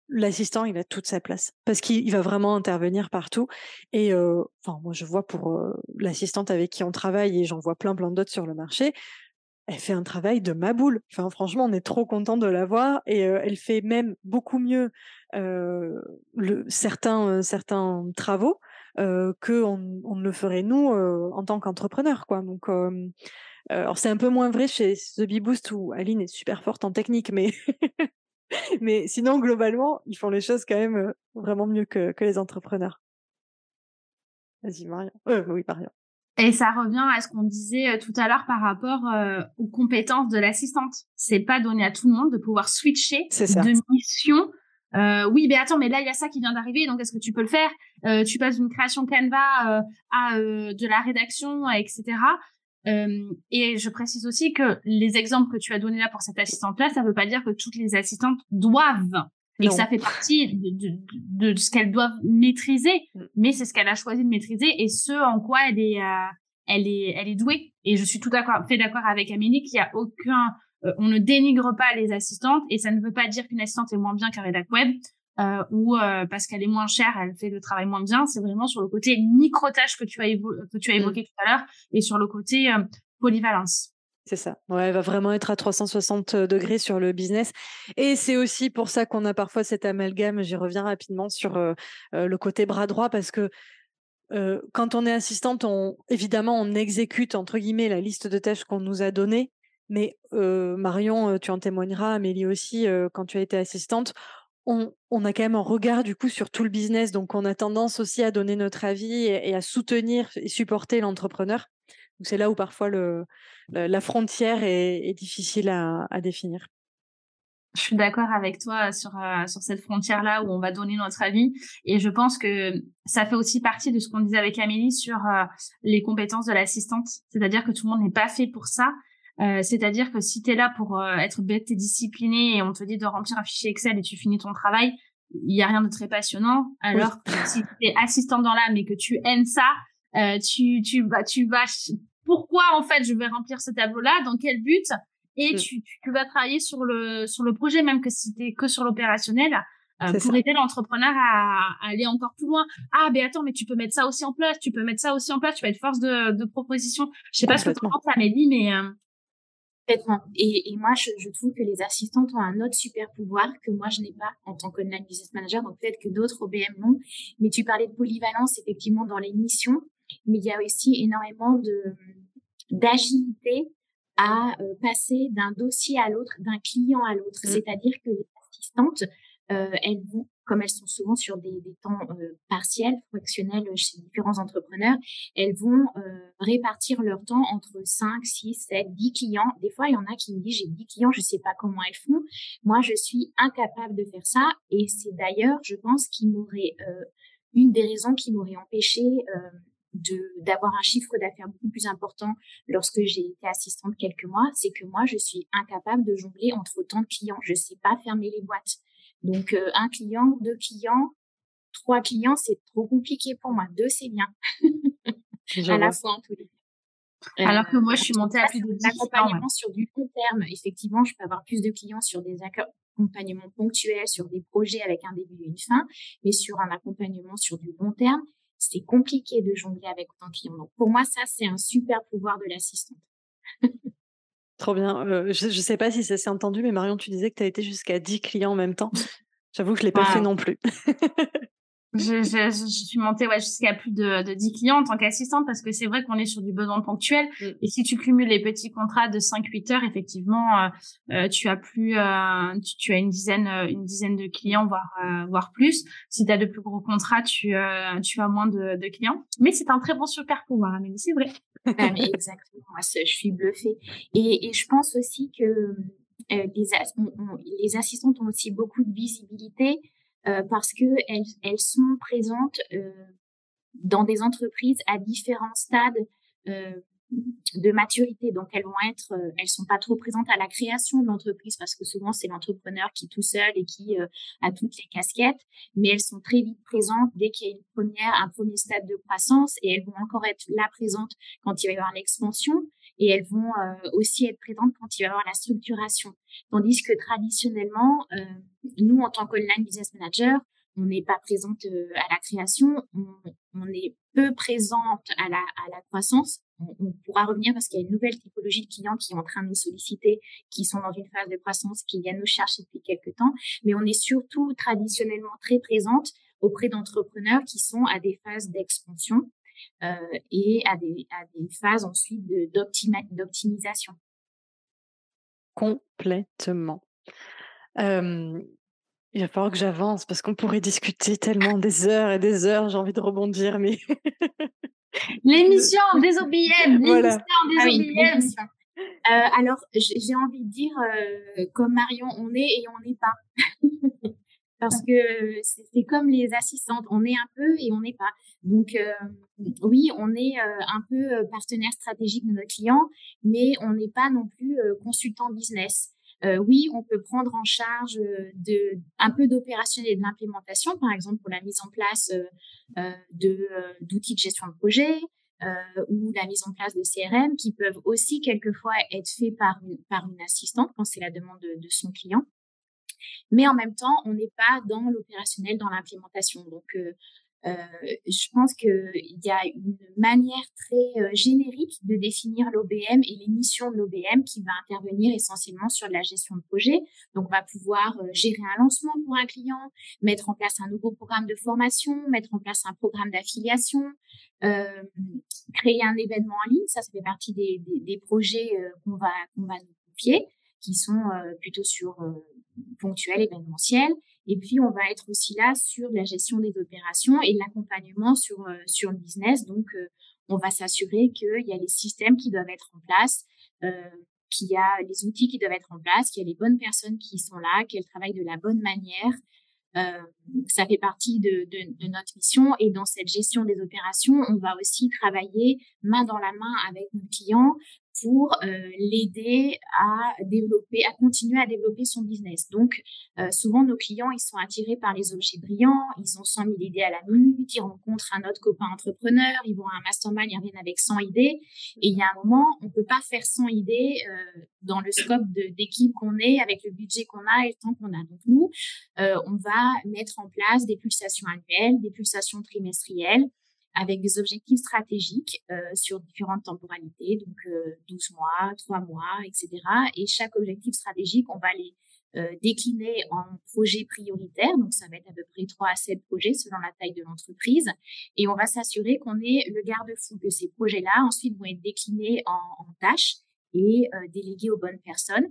l'assistant, il a toute sa place parce qu'il va vraiment intervenir partout. Et euh, enfin, moi, je vois pour l'assistante avec qui on travaille et j'en vois plein, plein d'autres sur le marché. Elle fait un travail de ma boule. Enfin, franchement, on est trop content de la voir et elle fait même beaucoup mieux certains, certains travaux que on, on, ne le ferait nous en tant qu'entrepreneur, quoi. Donc, alors c'est un peu moins vrai chez The Bee Boost où Aline est super forte en technique, mais Mais sinon, globalement, ils font les choses quand même vraiment mieux que, que les entrepreneurs. Vas-y, Marion. Euh, oui, Marion. Et ça revient à ce qu'on disait tout à l'heure par rapport aux compétences de l'assistante. C'est pas donné à tout le monde de pouvoir switcher de mission. Euh, oui, mais attends, mais là il y a ça qui vient d'arriver, donc est-ce que tu peux le faire? Euh, Tu passes d'une création Canva à de la rédaction, etc. Euh, et je précise aussi que les exemples que tu as donnés là pour cette assistante-là, ça ne veut pas dire que toutes les assistantes doivent et que ça fait partie de, de, de ce qu'elles doivent maîtriser, mm. mais c'est ce qu'elle a choisi de maîtriser et ce en quoi elle est, euh, elle est, elle est douée. Et je suis tout d'accord, fait d'accord avec Amélie qu'il y a aucun, euh, on ne dénigre pas les assistantes et ça ne veut pas dire qu'une assistante est moins bien qu'un rédac web euh, ou euh, parce qu'elle est moins chère, elle fait le travail moins bien. C'est vraiment sur le côté micro-tâche que tu as, que tu as mmh. évoqué tout à l'heure et sur le côté euh, polyvalence. C'est ça. Ouais, elle va vraiment être à 360 degrés sur le business. Et c'est aussi pour ça qu'on a parfois cet amalgame. J'y reviens rapidement sur le côté bras droit parce que quand on est assistante, on, évidemment, on exécute entre guillemets la liste de tâches qu'on nous a donnée. Mais Marion, tu en témoigneras, Amélie aussi, quand tu as été assistante, on, a quand même un regard du coup sur tout le business, donc on a tendance aussi à donner notre avis et, à soutenir et supporter l'entrepreneur. c'est là où parfois la frontière est, difficile à, définir. Je suis d'accord avec toi sur, euh, sur cette frontière-là où on va donner notre avis. Et je pense que ça fait aussi partie de ce qu'on disait avec Amélie sur euh, les compétences de l'assistante. C'est-à-dire que tout le monde n'est pas fait pour ça. Euh, c'est-à-dire que si tu es là pour euh, être bête et discipliné et on te dit de remplir un fichier Excel et tu finis ton travail, il y a rien de très passionnant. Alors que si tu es assistant dans l'âme et que tu aimes ça, euh, tu tu vas tu vas pourquoi en fait je vais remplir ce tableau-là, dans quel but? Et mm. tu, tu, vas travailler sur le sur le projet même que si t'es que sur l'opérationnel. pour aider l'entrepreneur à, aller encore plus loin. Ah, ben attends, mais tu peux mettre ça aussi en place, tu peux mettre ça aussi en place, tu vas être force de, de proposition. Je sais pas ce que tu penses, Amélie, mais et, et moi, je, je, trouve que les assistantes ont un autre super pouvoir que moi, je n'ai pas en tant qu'online business manager. Donc, peut-être que d'autres OBM l'ont. Mais tu parlais de polyvalence, effectivement, dans les missions. Mais il y a aussi énormément de d'agilité à euh, passer d'un dossier à l'autre, d'un client à l'autre. Mmh. C'est-à-dire que les assistantes, euh, elles vont comme elles sont souvent sur des, temps euh, partiels, fractionnels chez différents entrepreneurs, elles vont euh, répartir leur temps entre 5, 6, 7, 10 clients. Des fois, il y en a qui me disent, j'ai 10 clients, je sais pas comment elles font. Moi, je suis incapable de faire ça. Et c'est d'ailleurs, je pense, qui m'aurait, euh, une des raisons qui m'aurait empêché d'avoir un chiffre d'affaires beaucoup plus important lorsque j'ai été assistante quelques mois, c'est que moi, je suis incapable de jongler entre autant de clients. Je sais pas fermer les boîtes. Donc, euh, un client, deux clients, trois clients, c'est trop compliqué pour moi. Deux, c'est bien. à la fois en tous les alors que moi, je suis montée à plus de 10 L'accompagnement sur du long terme, effectivement, je peux avoir plus de clients sur des accompagnements ponctuels, sur des projets avec un début et une fin, mais sur un accompagnement sur du long terme, c'est compliqué de jongler avec autant de clients. Donc, pour moi, ça, c'est un super pouvoir de l'assistante. Trop bien. Euh, je ne sais pas si ça s'est entendu, mais Marion, tu disais que tu as été jusqu'à 10 clients en même temps. J'avoue que je ne l'ai pas fait non plus. je, je, je, suis montée ouais, jusqu'à plus de, de 10 clients en tant qu'assistante parce que c'est vrai qu'on est sur du besoin ponctuel. Mm. Et si tu cumules les petits contrats de 5-8 heures, effectivement, euh, euh, tu as plus, euh, tu, as une dizaine, une dizaine de clients, voire, voire plus. Si tu as de plus gros contrats, tu, tu as moins de, de clients. Mais c'est un très bon super pouvoir, Amélie, c'est vrai. Ah, mais exactement, moi, je suis bluffée. Et, et je pense aussi que les, les assistantes ont aussi beaucoup de visibilité euh, parce que elles, elles sont présentes euh, dans des entreprises à différents stades euh, de maturité. Donc elles vont être, elles sont pas trop présentes à la création de l'entreprise parce que souvent c'est l'entrepreneur qui est tout seul et qui a toutes les casquettes, mais elles sont très vite présentes dès qu'il y a une première, un premier stade de croissance et elles vont encore être là présentes quand il va y avoir l'expansion et elles vont euh, aussi être présentes quand il va y avoir la structuration. Tandis que traditionnellement, euh, nous, en tant qu'online business manager, on n'est pas présente euh, à la création, on, on, est peu présente à la, à la croissance. On, on pourra revenir parce qu'il y a une nouvelle typologie de clients qui est en train de nous solliciter, qui sont dans une phase de croissance, qui viennent nous chercher depuis quelques temps. Mais on est surtout traditionnellement très présente auprès d'entrepreneurs qui sont à des phases d'expansion et à des, à des phases ensuite d'optimisation. Complètement. il va falloir que j'avance parce qu'on pourrait discuter tellement des heures et des heures. J'ai envie de rebondir, mais. L'émission des OBM, l'émission des ah OBM. Euh, alors, j'ai envie de dire, euh, comme Marion, on est et on n'est pas. Parce que c'est comme les assistantes, on est un peu et on n'est pas. Donc euh, oui, on est euh, un peu euh, partenaire stratégique de nos clients, mais on n'est pas non plus consultant business. oui, on peut prendre en charge de un peu d'opérationnel et de l'implémentation, par exemple pour la mise en place de d'outils de gestion de projet, ou la mise en place de CRM qui peuvent aussi quelquefois être faits par par une assistante quand c'est la demande de, de, son client. Mais en même temps, on n'est pas dans l'opérationnel, dans l'implémentation. Donc, euh, euh, je pense qu'il y a une manière très euh, générique de définir l'OBM et les missions de l'OBM qui va intervenir essentiellement sur la gestion de projet. Donc, on va pouvoir gérer un lancement pour un client, mettre en place un nouveau programme de formation, mettre en place un programme d'affiliation, créer un événement en ligne. Ça, ça fait partie des, des, projets qu'on va, qu'on va nous confier, qui sont plutôt sur ponctuel, événementiel. Et puis, on va être aussi là sur la gestion des opérations et l'accompagnement sur, euh, sur le business. Donc, euh, on va s'assurer qu'il y a les systèmes qui doivent être en place, euh, qu'il y a les outils qui doivent être en place, qu'il y a les bonnes personnes qui sont là, qu'elles travaillent de la bonne manière. Ça fait partie de, de, notre mission et dans cette gestion des opérations, on va aussi travailler main dans la main avec nos clients pour euh, l'aider à développer, à continuer à développer son business. Donc, euh, souvent, nos clients, ils sont attirés par les objets brillants, ils ont 100 000 idées à la minute, ils rencontrent un autre copain entrepreneur, ils vont à un mastermind, ils reviennent avec 100 idées. Et il y a un moment, on peut pas faire 100 idées euh, dans le scope d'équipe qu'on est, avec le budget qu'on a et le temps qu'on a. Donc, nous, on va mettre en place des pulsations annuelles, des pulsations trimestrielles, avec des objectifs stratégiques euh, sur différentes temporalités, donc euh, 12 mois, 3 mois, etc. Et chaque objectif stratégique, on va les euh, décliner en projets prioritaires, donc ça va être à peu près 3 à 7 projets selon la taille de l'entreprise, et on va s'assurer qu'on est le garde-fou que ces projets-là ensuite vont être déclinés en, en tâches et euh, délégués aux bonnes personnes.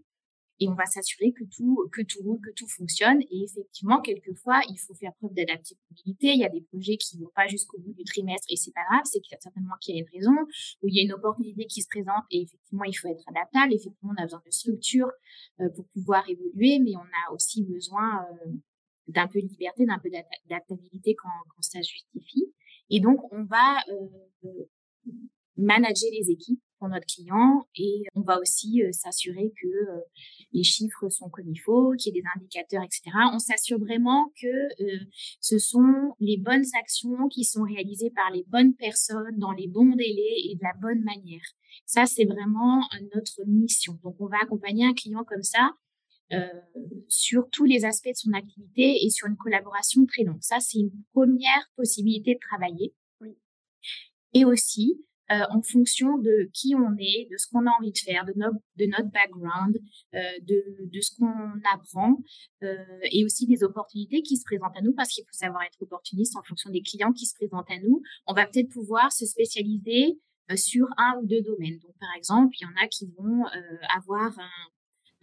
Et on va s'assurer que tout que tout roule, que tout fonctionne. Et effectivement, quelquefois, il faut faire preuve d'adaptabilité. Il y a des projets qui vont pas jusqu'au bout du trimestre et c'est pas grave, c'est certainement qu'il y a une raison ou il y a une opportunité qui se présente et effectivement, il faut être adaptable. Effectivement, on a besoin de structure euh, pour pouvoir évoluer, mais on a aussi besoin euh, d'un peu de liberté, d'un peu d'adaptabilité quand, quand ça justifie. Et donc, on va euh, manager les équipes pour notre client et on va aussi euh, s'assurer que euh, les chiffres sont comme il faut, qu'il y ait des indicateurs, etc. On s'assure vraiment que euh, ce sont les bonnes actions qui sont réalisées par les bonnes personnes dans les bons délais et de la bonne manière. Ça, c'est vraiment notre mission. Donc, on va accompagner un client comme ça sur tous les aspects de son activité et sur une collaboration très longue. Ça, c'est une première possibilité de travailler. Et aussi, euh, en fonction de qui on est, de ce qu'on a envie de faire, de, notre de notre background, euh, de, de ce qu'on apprend euh, et aussi des opportunités qui se présentent à nous parce qu'il faut savoir être opportuniste en fonction des clients qui se présentent à nous. On va peut-être pouvoir se spécialiser euh, sur un ou deux domaines. Donc, par exemple, il y en a qui vont euh, avoir un,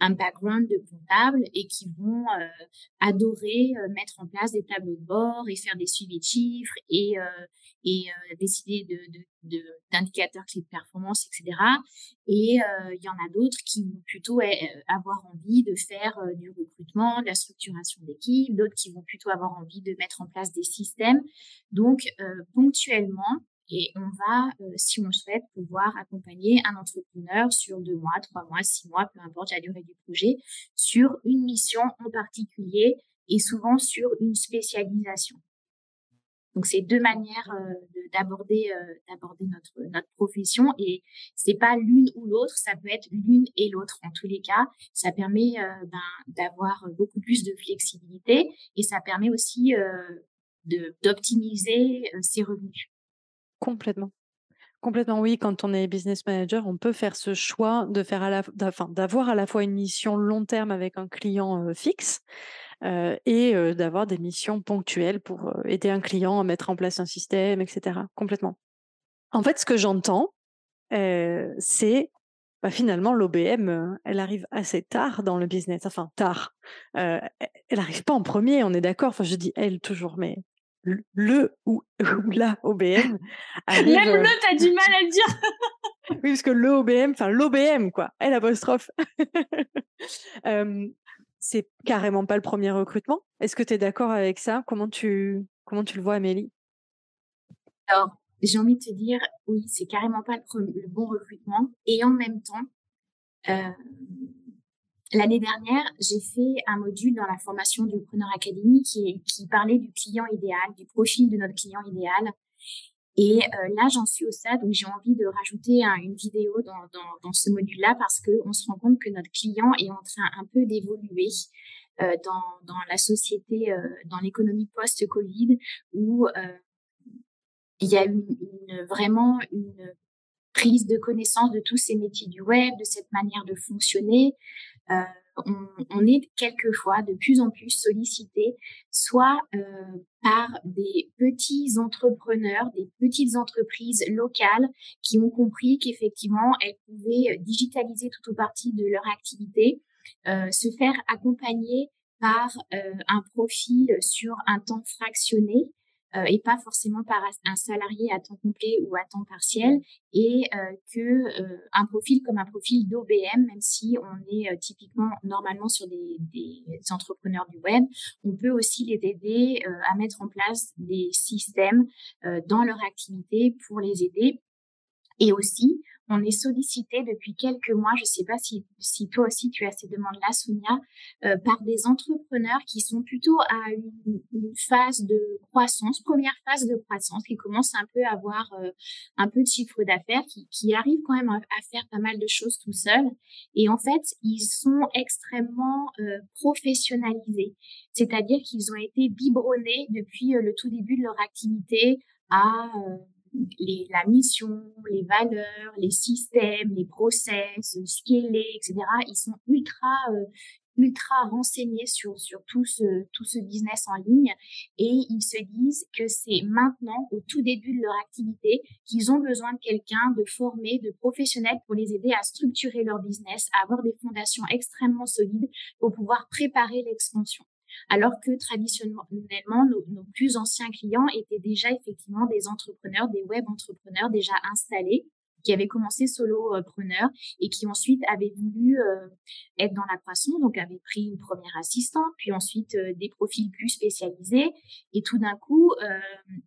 un background de comptable et qui vont euh, adorer euh, mettre en place des tableaux de bord et faire des suivis de chiffres et, euh, et décider de, de, d'indicateurs clés de performance, etc. Et il y en a d'autres qui vont plutôt avoir envie de faire du recrutement, de la structuration d'équipe, d'autres qui vont plutôt avoir envie de mettre en place des systèmes. Donc, ponctuellement, et on va, euh, si on le souhaite, pouvoir accompagner un entrepreneur sur deux mois, trois mois, six mois, peu importe la durée du projet, sur une mission en particulier et souvent sur une spécialisation. Donc c'est deux manières euh, d'aborder euh, notre notre profession et c'est pas l'une ou l'autre, ça peut être l'une et l'autre en tous les cas. Ça permet ben, d'avoir beaucoup plus de flexibilité et ça permet aussi de d'optimiser ses revenus. Complètement. Complètement, oui. Quand on est business manager, on peut faire ce choix de faire à la, d'avoir à la fois une mission long terme avec un client fixe et d'avoir des missions ponctuelles pour aider un client à mettre en place un système, etc. Complètement. En fait, ce que j'entends, c'est bah, finalement l'OBM, elle arrive assez tard dans le business. Enfin, tard. elle n'arrive pas en premier, on est d'accord. Enfin, je dis elle toujours, mais le ou, la OBM. Même le, euh, t'as du mal à le dire. oui, parce que le OBM, enfin l'OBM, quoi, L apostrophe. c'est carrément pas le premier recrutement. Est-ce que tu es d'accord avec ça? Comment tu, comment tu le vois, Amélie? Alors, j'ai envie de te dire, oui, c'est carrément pas le, le, bon recrutement. Et en même temps, euh, L'année dernière, j'ai fait un module dans la formation du Preneur Academy qui, qui parlait du client idéal, du profil de notre client idéal. Et euh, là, j'en suis au stade où j'ai envie de rajouter une vidéo dans, dans, dans ce module-là parce qu'on se rend compte que notre client est en train un peu d'évoluer euh, dans, dans la société, euh, dans l'économie post-Covid, où euh, il y a une, une, vraiment une prise de connaissance de tous ces métiers du web, de cette manière de fonctionner. Euh, on, on, est quelquefois de plus en plus sollicité, soit euh, par des petits entrepreneurs, des petites entreprises locales qui ont compris qu'effectivement elles pouvaient digitaliser tout ou partie de leur activité, euh, se faire accompagner par euh, un profil sur un temps fractionné euh, et pas forcément par un salarié à temps complet ou à temps partiel et euh, que euh, un profil comme un profil d'OBM, même si on est typiquement normalement sur des, des, entrepreneurs du web, on peut aussi les aider à mettre en place des systèmes dans leur activité pour les aider. Et aussi on est sollicité depuis quelques mois, je ne sais pas si, si toi aussi tu as ces demandes-là, Sonia, euh, par des entrepreneurs qui sont plutôt à une, une, phase de croissance, première phase de croissance, qui commencent un peu à avoir euh, un peu de chiffre d'affaires, qui, qui arrivent quand même à, faire pas mal de choses tout seuls. Et en fait, ils sont extrêmement euh, professionnalisés, c'est-à-dire qu'ils ont été biberonnés depuis le tout début de leur activité à les, la mission, les valeurs, les systèmes, les process, scaler, etc. Ils sont ultra ultra renseignés sur, sur tout, ce, tout ce business en ligne et ils se disent que c'est maintenant, au tout début de leur activité, qu'ils ont besoin de quelqu'un de formé, de professionnel pour les aider à structurer leur business, à avoir des fondations extrêmement solides pour pouvoir préparer l'expansion. Alors que traditionnellement, nos, plus anciens clients étaient déjà effectivement des entrepreneurs, des web entrepreneurs déjà installés qui avaient commencé solopreneur et qui ensuite avaient voulu euh, être dans la croissance, donc avaient pris une première assistante, puis ensuite euh, des profils plus spécialisés. Et tout d'un coup, euh,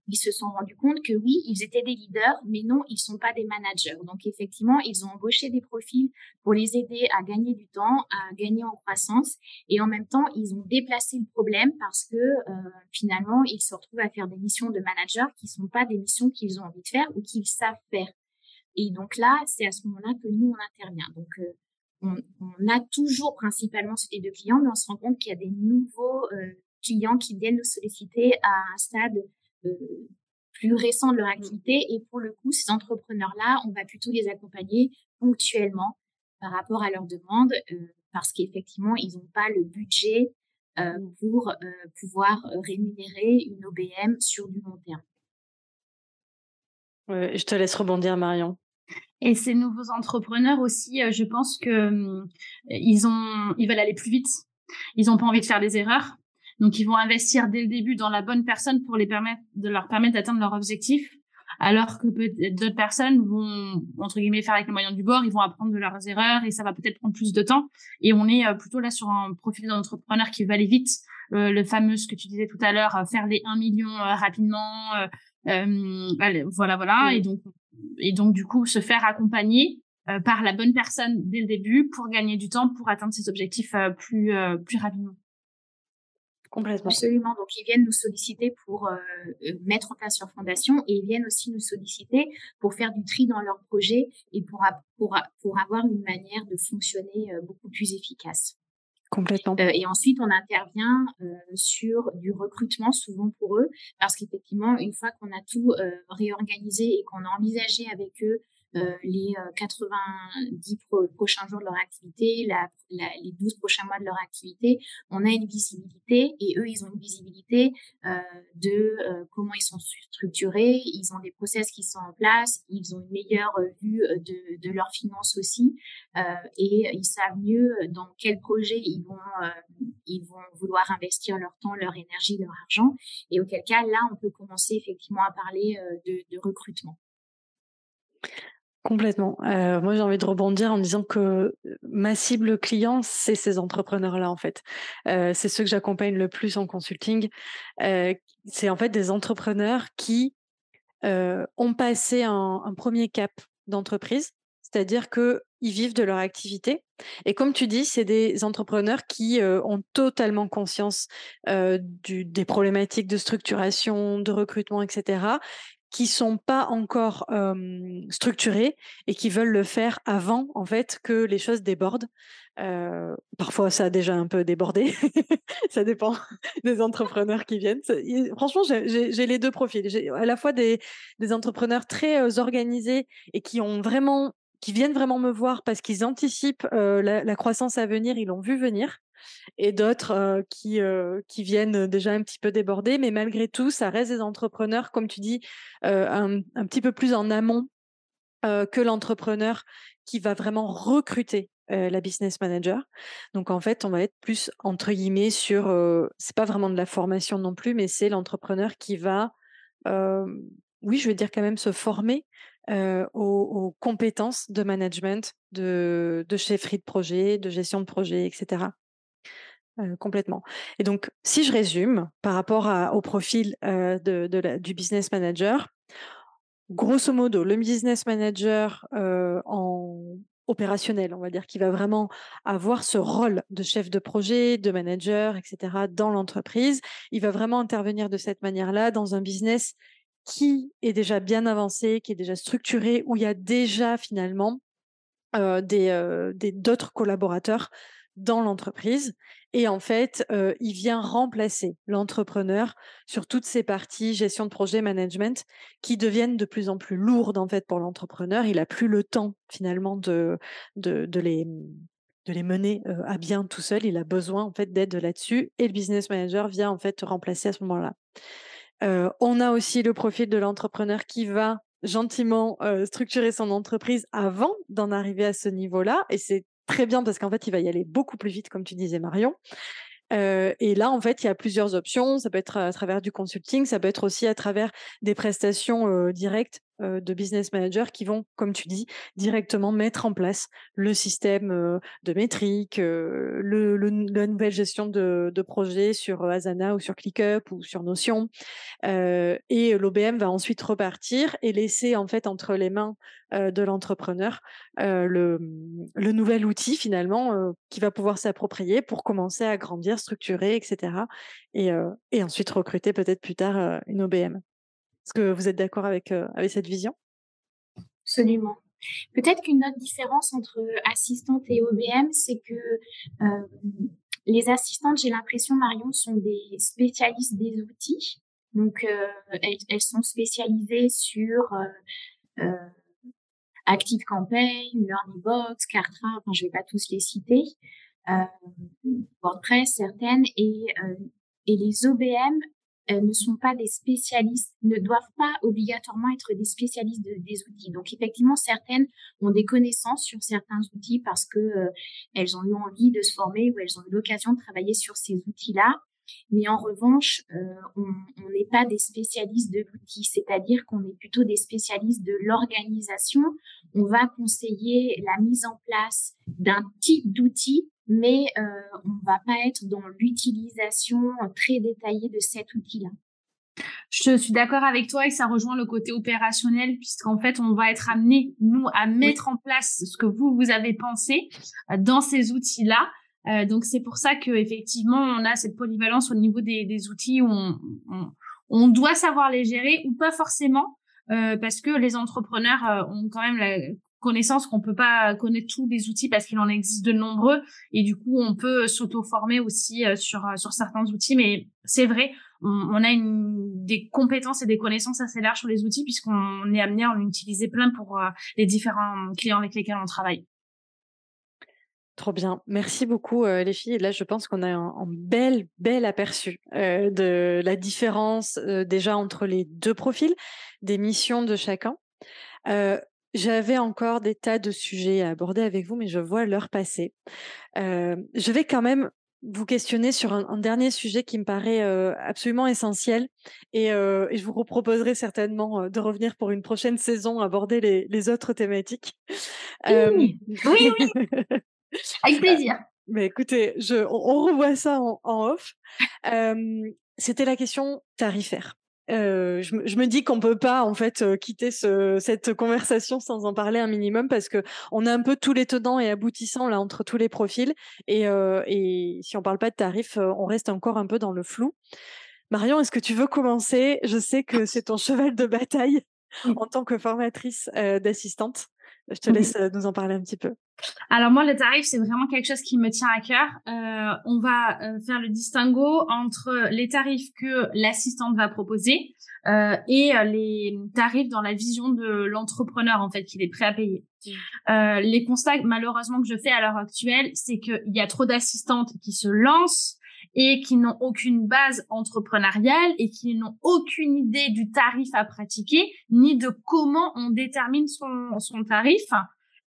ils se sont rendus compte que oui, ils étaient des leaders, mais non, ils sont pas des managers. Donc effectivement, ils ont embauché des profils pour les aider à gagner du temps, à gagner en croissance, et en même temps, ils ont déplacé le problème parce que finalement, ils se retrouvent à faire des missions de manager qui sont pas des missions qu'ils ont envie de faire ou qu'ils savent faire. Et donc là, c'est à ce moment-là que nous, on intervient. Donc, euh, on, on, a toujours principalement ce type de clients, mais on se rend compte qu'il y a des nouveaux euh, clients qui viennent nous solliciter à un stade euh, plus récent de leur activité. Et pour le coup, ces entrepreneurs-là, on va plutôt les accompagner ponctuellement par rapport à leurs demandes, parce qu'effectivement, ils n'ont pas le budget pour pouvoir rémunérer une OBM sur du long terme. je te laisse rebondir, Marion. Et ces nouveaux entrepreneurs aussi, euh, je pense que hum, ils ont, ils veulent aller plus vite. Ils n'ont pas envie de faire des erreurs. Donc, ils vont investir dès le début dans la bonne personne pour les permettre, de leur permettre d'atteindre leur objectif. Alors que d'autres personnes vont, entre guillemets, faire avec les moyens du bord, ils vont apprendre de leurs erreurs et ça va peut-être prendre plus de temps. Et on est euh, plutôt là sur un profil d'entrepreneur qui veut aller vite. Euh, le fameux, ce que tu disais tout à l'heure, faire les 1 million rapidement. voilà, voilà. Et donc, et donc du coup se faire accompagner euh, par la bonne personne dès le début pour gagner du temps pour atteindre ses objectifs euh, plus euh, plus rapidement. Complètement. Absolument. Donc, ils viennent nous solliciter pour mettre en place leur fondation et ils viennent aussi nous solliciter pour faire du tri dans leur projet et pour, pour, pour avoir une manière de fonctionner beaucoup plus efficace. Euh, et ensuite, on intervient euh, sur du recrutement, souvent pour eux, parce qu'effectivement, une fois qu'on a tout euh, réorganisé et qu'on a envisagé avec eux les 90 euh, prochains jours de leur activité, les 12 prochains mois de leur activité, on a une visibilité et eux, ils ont une visibilité euh, de comment ils sont structurés, ils ont des process qui sont en place, ils ont une meilleure vue de, de leurs finances aussi et ils savent mieux dans quel projet ils vont, ils vont vouloir investir leur temps, leur énergie, leur argent et auquel cas, là, on peut commencer effectivement à parler de recrutement. Complètement. Euh, moi, j'ai envie de rebondir en disant que ma cible client, c'est ces entrepreneurs-là, en fait. Euh, c'est ceux que j'accompagne le plus en consulting. Euh, c'est en fait des entrepreneurs qui ont passé un, premier cap d'entreprise, c'est-à-dire qu'ils vivent de leur activité. Et comme tu dis, c'est des entrepreneurs qui ont totalement conscience des problématiques de structuration, de recrutement, etc qui sont pas encore structurés et qui veulent le faire avant en fait que les choses débordent. Parfois, ça a déjà un peu débordé. ça dépend des entrepreneurs qui viennent. Franchement, j'ai les deux profils. J'ai à la fois des, des entrepreneurs très organisés et qui ont vraiment qui viennent vraiment me voir parce qu'ils anticipent la, croissance à venir, ils l'ont vu venir et d'autres euh, qui, euh, qui viennent déjà un petit peu déborder. Mais malgré tout, ça reste des entrepreneurs, comme tu dis, euh, un, un, petit peu plus en amont que l'entrepreneur qui va vraiment recruter la business manager. Donc en fait, on va être plus entre guillemets sur, c'est pas vraiment de la formation non plus, mais c'est l'entrepreneur qui va, oui, je veux dire quand même se former aux, aux, compétences de management, de, de chefferie de projet, de gestion de projet, etc complètement. Et donc, si je résume par rapport au profil la, du business manager, grosso modo, le business manager en opérationnel, on va dire, qui va vraiment avoir ce rôle de chef de projet, de manager, etc. dans l'entreprise, il va vraiment intervenir de cette manière-là dans un business qui est déjà bien avancé, qui est déjà structuré, où il y a déjà finalement euh, d'autres collaborateurs dans l'entreprise et en fait, il vient remplacer l'entrepreneur sur toutes ces parties gestion de projet, management qui deviennent de plus en plus lourdes en fait pour l'entrepreneur. Il a plus le temps finalement de, de, les de les mener à bien tout seul. Il a besoin en fait d'aide là-dessus et le business manager vient en fait remplacer à ce moment-là. On a aussi le profil de l'entrepreneur qui va gentiment structurer son entreprise avant d'en arriver à ce niveau-là. Et c'est très bien parce qu'en fait, il va y aller beaucoup plus vite, comme tu disais, Marion. et là, en fait, il y a plusieurs options. Ça peut être à travers du consulting, ça peut être aussi à travers des prestations directes euh, de business managers qui vont, comme tu dis, directement mettre en place le système euh, de métrique, euh, le, la nouvelle gestion de, de projet sur Asana ou sur ClickUp ou sur Notion. et l'OBM va ensuite repartir et laisser en fait entre les mains de l'entrepreneur le, le, nouvel outil finalement qui va pouvoir s'approprier pour commencer à grandir, structurer, etc. Et, et ensuite recruter peut-être plus tard une OBM. Est-ce que vous êtes d'accord avec, euh, avec cette vision? Absolument. Peut-être qu'une autre différence entre assistante et OBM, c'est que euh, les assistantes, j'ai l'impression, Marion, sont des spécialistes des outils. Donc, euh, elles, sont spécialisées sur Active Campaign, Cartra, enfin, je ne vais pas tous les citer, WordPress, certaines, et les OBM, ne sont pas des spécialistes, ne doivent pas obligatoirement être des spécialistes des outils. Donc effectivement, certaines ont des connaissances sur certains outils parce que euh, elles ont eu envie de se former ou elles ont eu l'occasion de travailler sur ces outils-là. Mais en revanche, euh, on n'est pas des spécialistes de l'outil, c'est-à-dire qu'on est plutôt des spécialistes de l'organisation. On va conseiller la mise en place d'un type d'outil mais euh, on va pas être dans l'utilisation très détaillée de cet outil-là. Je suis d'accord avec toi et ça rejoint le côté opérationnel puisqu'en fait on va être amené nous à mettre en place ce que vous vous avez pensé euh, dans ces outils-là. Euh, donc c'est pour ça que effectivement on a cette polyvalence au niveau des, des outils où on, on, on, doit savoir les gérer ou pas forcément euh, parce que les entrepreneurs euh, ont quand même la, connaissance qu'on peut pas connaître tous les outils parce qu'il en existe de nombreux et du coup on peut s'auto-former aussi euh, sur euh, sur certains outils mais c'est vrai on, a une, des compétences et des connaissances assez larges sur les outils puisqu'on est amené à en utiliser plein pour les différents clients avec lesquels on travaille. Trop bien. Merci beaucoup, les filles. Et là, je pense qu'on a un, bel, bel aperçu de la différence déjà entre les deux profils, des missions de chacun. J'avais encore des tas de sujets à aborder avec vous, mais je vois l'heure passer. Euh, je vais quand même vous questionner sur un, dernier sujet qui me paraît euh, absolument essentiel et, euh, et, je vous proposerai certainement de revenir pour une prochaine saison aborder les, les autres thématiques. Oui, oui. avec plaisir. Mais écoutez, je, on, revoit ça en, en off. C'était la question tarifaire. Euh, je, je, me dis qu'on peut pas en fait euh, quitter ce, cette conversation sans en parler un minimum parce que on a un peu tous les tenants et aboutissants là entre tous les profils et, euh, et si on parle pas de tarifs, on reste encore un peu dans le flou. Marion, est-ce que tu veux commencer? Je sais que c'est ton cheval de bataille en tant que formatrice d'assistante. Je te laisse nous en parler un petit peu. Alors moi, le tarif, c'est vraiment quelque chose qui me tient à cœur. Euh, on va euh, faire le distinguo entre les tarifs que l'assistante va proposer euh, et les tarifs dans la vision de l'entrepreneur, en fait, qu'il est prêt à payer. Mmh. les constats, malheureusement, que je fais à l'heure actuelle, c'est qu'il y a trop d'assistantes qui se lancent et qui n'ont aucune base entrepreneuriale et qui n'ont aucune idée du tarif à pratiquer ni de comment on détermine son, son tarif.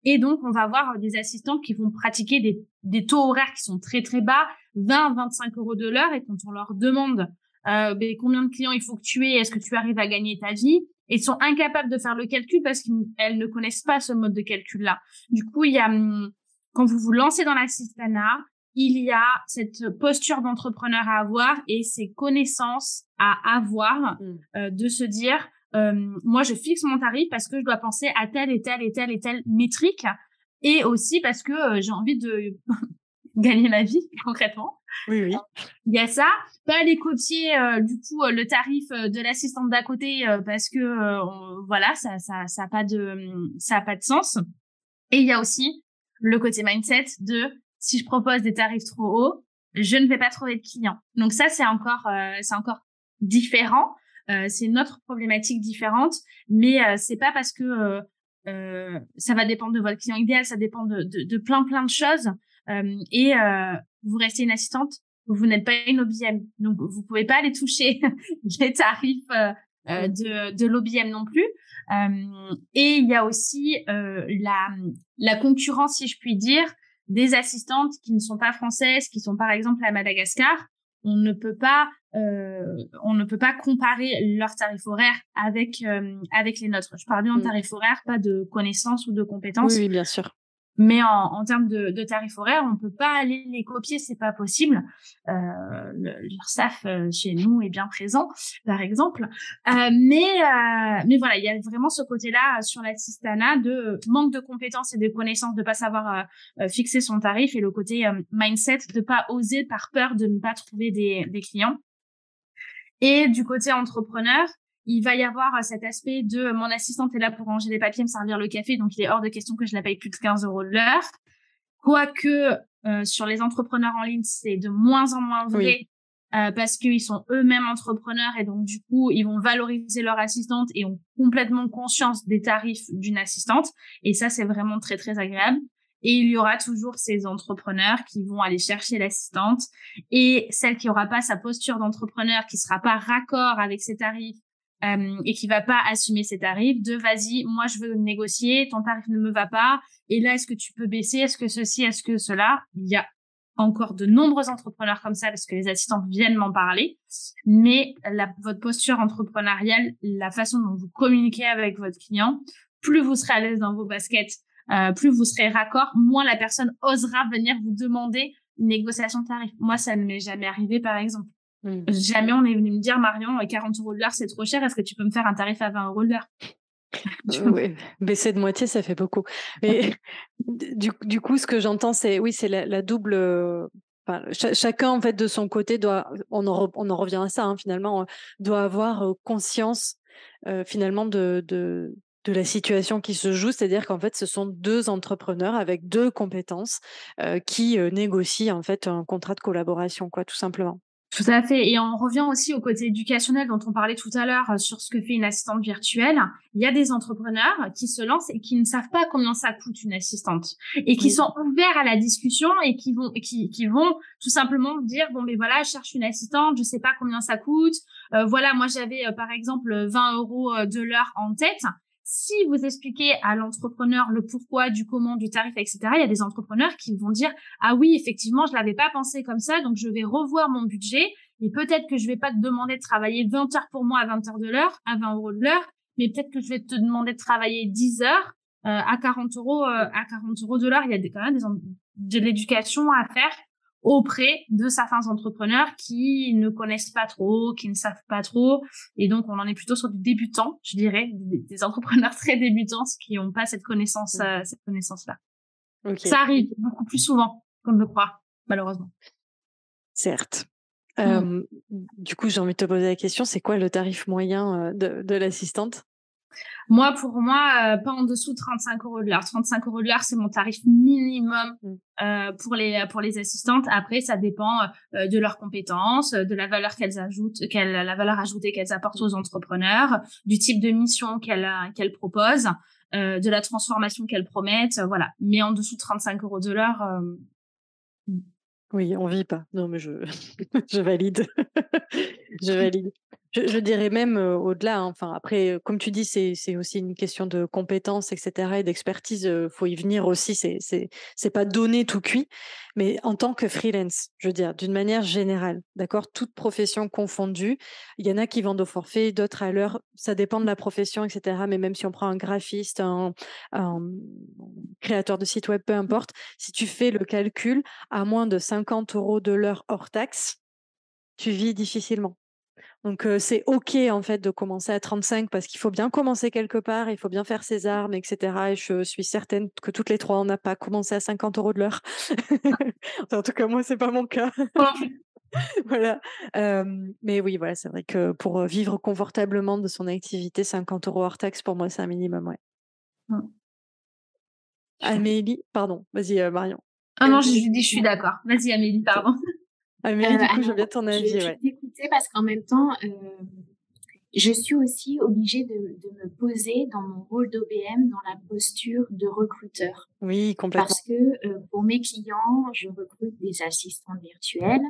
Et donc, on va avoir des assistants qui vont pratiquer des, des taux horaires qui sont très, très bas, 20, 25 euros de l'heure. Et quand on leur demande euh, ben, combien de clients il faut que tu aies, est-ce que tu arrives à gagner ta vie, ils sont incapables de faire le calcul parce qu'elles ne connaissent pas ce mode de calcul-là. Du coup, il y a, hum, quand vous vous lancez dans l'assistanat, il y a cette posture d'entrepreneur à avoir et ces connaissances à avoir mmh. euh, de se dire euh, moi je fixe mon tarif parce que je dois penser à telle et telle et telle et telle métrique et aussi parce que euh, j'ai envie de gagner ma vie concrètement. Oui oui. Il y a ça, pas les copier du coup le tarif de l'assistante d'à côté parce que voilà, ça ça ça a pas de ça a pas de sens. Et il y a aussi le côté mindset de si je propose des tarifs trop hauts, je ne vais pas trouver de clients. Donc ça, c'est encore, euh, c'est encore différent. Euh, c'est une autre problématique différente, mais euh, c'est pas parce que euh, ça va dépendre de votre client idéal, ça dépend de, de, de plein plein de choses. et vous restez une assistante, vous n'êtes pas une OBM, donc vous pouvez pas aller toucher les tarifs de, de l'OBM non plus. et il y a aussi la, la concurrence, si je puis dire, des assistantes qui ne sont pas françaises, qui sont par exemple à Madagascar, on ne peut pas euh, on ne peut pas comparer leurs tarifs horaires avec euh, avec les nôtres. Je parle bien de mm. tarifs horaires, pas de connaissances ou de compétences. oui bien sûr. Mais en, en termes de, de, tarifs horaires, on peut pas aller les copier, c'est pas possible. Euh, L'URSSAF euh, chez nous est bien présent, par exemple. Euh, mais euh, mais voilà, il y a vraiment ce côté-là sur la Tistana de manque de compétences et de connaissances, de pas savoir euh, fixer son tarif et le côté mindset de pas oser par peur de ne pas trouver des, des clients. Et du côté entrepreneur, il va y avoir euh, cet aspect de euh, mon assistante est là pour ranger les papiers, me servir le café, donc il est hors de question que je la paye plus de 15 euros de l'heure. Quoique euh, sur les entrepreneurs en ligne, c'est de moins en moins vrai euh, parce qu'ils sont eux-mêmes entrepreneurs et donc du coup ils vont valoriser leur assistante et ont complètement conscience des tarifs d'une assistante et ça c'est vraiment très très agréable. Et il y aura toujours ces entrepreneurs qui vont aller chercher l'assistante et celle qui aura pas sa posture d'entrepreneur, qui sera pas raccord avec ses tarifs, euh, et qui va pas assumer ses tarifs, de vas-y, moi je veux négocier, ton tarif ne me va pas, et là est-ce que tu peux baisser, est-ce que ceci, est-ce que cela, il y a encore de nombreux entrepreneurs comme ça parce que les assistants viennent m'en parler, mais la, votre posture entrepreneuriale, la façon dont vous communiquez avec votre client, plus vous serez à l'aise dans vos baskets, euh, plus vous serez raccord, moins la personne osera venir vous demander une négociation de tarif. Moi, ça ne m'est jamais arrivé, par exemple. Mmh. Jamais on est venu me dire, Marion, 40 euros de l'heure, c'est trop cher. Est-ce que tu peux me faire un tarif à 20 euros de l'heure euh, oui, baisser de moitié, ça fait beaucoup. Mais du, du coup, ce que j'entends, c'est oui, c'est la, double. Enfin, chacun, en fait, de son côté, doit. On en, on en revient à ça, hein, finalement, doit avoir euh, conscience, euh, finalement, de, de, de la situation qui se joue, c'est-à-dire qu'en fait, ce sont deux entrepreneurs avec deux compétences qui négocient en fait un contrat de collaboration, quoi, tout simplement. Tout à fait. Et on revient aussi au côté éducationnel dont on parlait tout à l'heure euh, sur ce que fait une assistante virtuelle. Il y a des entrepreneurs qui se lancent et qui ne savent pas combien ça coûte une assistante et qui sont ouverts à la discussion et qui vont, qui, qui vont tout simplement dire bon mais voilà, je cherche une assistante, je sais pas combien ça coûte. Euh, voilà, moi j'avais euh, par exemple 20 euros de l'heure en tête si vous expliquez à l'entrepreneur le pourquoi, du comment, du tarif, etc., il y a des entrepreneurs qui vont dire ah oui effectivement je l'avais pas pensé comme ça donc je vais revoir mon budget et peut-être que je vais pas te demander de travailler 20 heures pour moi à 20 heures de l'heure, à 20 euros de l'heure, mais peut-être que je vais te demander de travailler 10 heures euh, à 40 euros euh, à 40 euros de l'heure. Il y a des, quand même des, de l'éducation à faire auprès de certains entrepreneurs qui ne connaissent pas trop, qui ne savent pas trop. Et donc, on en est plutôt sur des débutants, je dirais, des, entrepreneurs très débutants qui n'ont pas cette connaissance, mmh. euh, cette connaissance-là. Ça arrive beaucoup plus souvent qu'on ne le croit, malheureusement. Certes. Mmh. du coup, j'ai envie de te poser la question, c'est quoi le tarif moyen euh, de, de l'assistante? Moi, pour moi, euh, pas en dessous de 35 euros de l'heure. 35 euros de l'heure, c'est mon tarif minimum mm. euh, pour les pour les assistantes. Après, ça dépend euh, de leurs compétences, de la valeur qu'elles ajoutent, qu'elles la valeur ajoutée qu'elles apportent aux entrepreneurs, du type de mission qu'elles qu'elles proposent, de la transformation qu'elles promettent. voilà. Mais en dessous de 35 euros de l'heure. Oui, on vit pas. Non, mais je, je valide. je valide. Je, dirais même au-delà. Hein, enfin, après, comme tu dis, c'est aussi une question de compétences, etc. et d'expertise. Il faut y venir aussi. C'est c'est pas donné tout cuit. Mais en tant que freelance, je veux dire, d'une manière générale, d'accord, toute profession confondue, il y en a qui vendent au forfait, d'autres à l'heure. Ça dépend de la profession, etc. Mais même si on prend un graphiste, un, un créateur de site web, peu importe, si tu fais le calcul, à moins de 50 euros de l'heure hors taxe, tu vis difficilement. Donc c'est ok en fait de commencer à 35 parce qu'il faut bien commencer quelque part, il faut bien faire ses armes, etc. Et je suis certaine que toutes les trois on n'a pas commencé à 50 euros de l'heure. en tout cas moi c'est pas mon cas. voilà. mais oui voilà c'est vrai que pour vivre confortablement de son activité, 50 euros hors taxe pour moi c'est un minimum ouais. Amélie, pardon, vas-y Marion. Ah non, je, je suis d'accord. Vas-y, Amélie, pardon. Amélie, du coup, je bien ton avis. Je vais t'écouter parce qu'en même temps, je suis aussi obligée de, de, me poser dans mon rôle d'OBM dans la posture de recruteur. Oui, complètement. Parce que euh, pour mes clients, je recrute des assistants virtuels,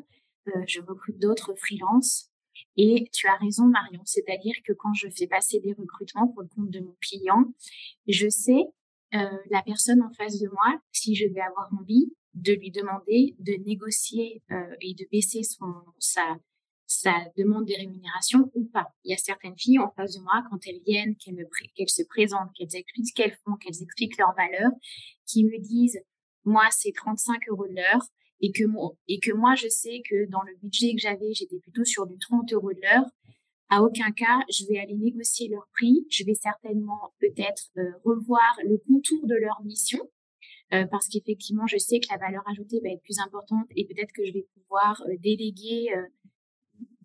euh, je recrute d'autres freelances. Et tu as raison, Marion, c'est-à-dire que quand je fais passer des recrutements pour le compte de mon client, je sais euh, la personne en face de moi, si je vais avoir envie de lui demander de négocier euh, et de baisser son sa ça demande des rémunérations ou pas. Il y a certaines filles en face de moi, quand elles viennent, qu'elles me, qu'elles se présentent, qu'elles expliquent ce qu'elles font, qu'elles expliquent leurs valeurs, qui me disent, moi, c'est 35 euros de l'heure et que et que moi, je sais que dans le budget que j'avais, j'étais plutôt sur du 30 euros de l'heure. À aucun cas, je vais aller négocier leur prix. Je vais certainement peut-être euh, revoir le contour de leur mission. Euh, parce qu'effectivement, je sais que la valeur ajoutée va être plus importante et peut-être que je vais pouvoir euh, déléguer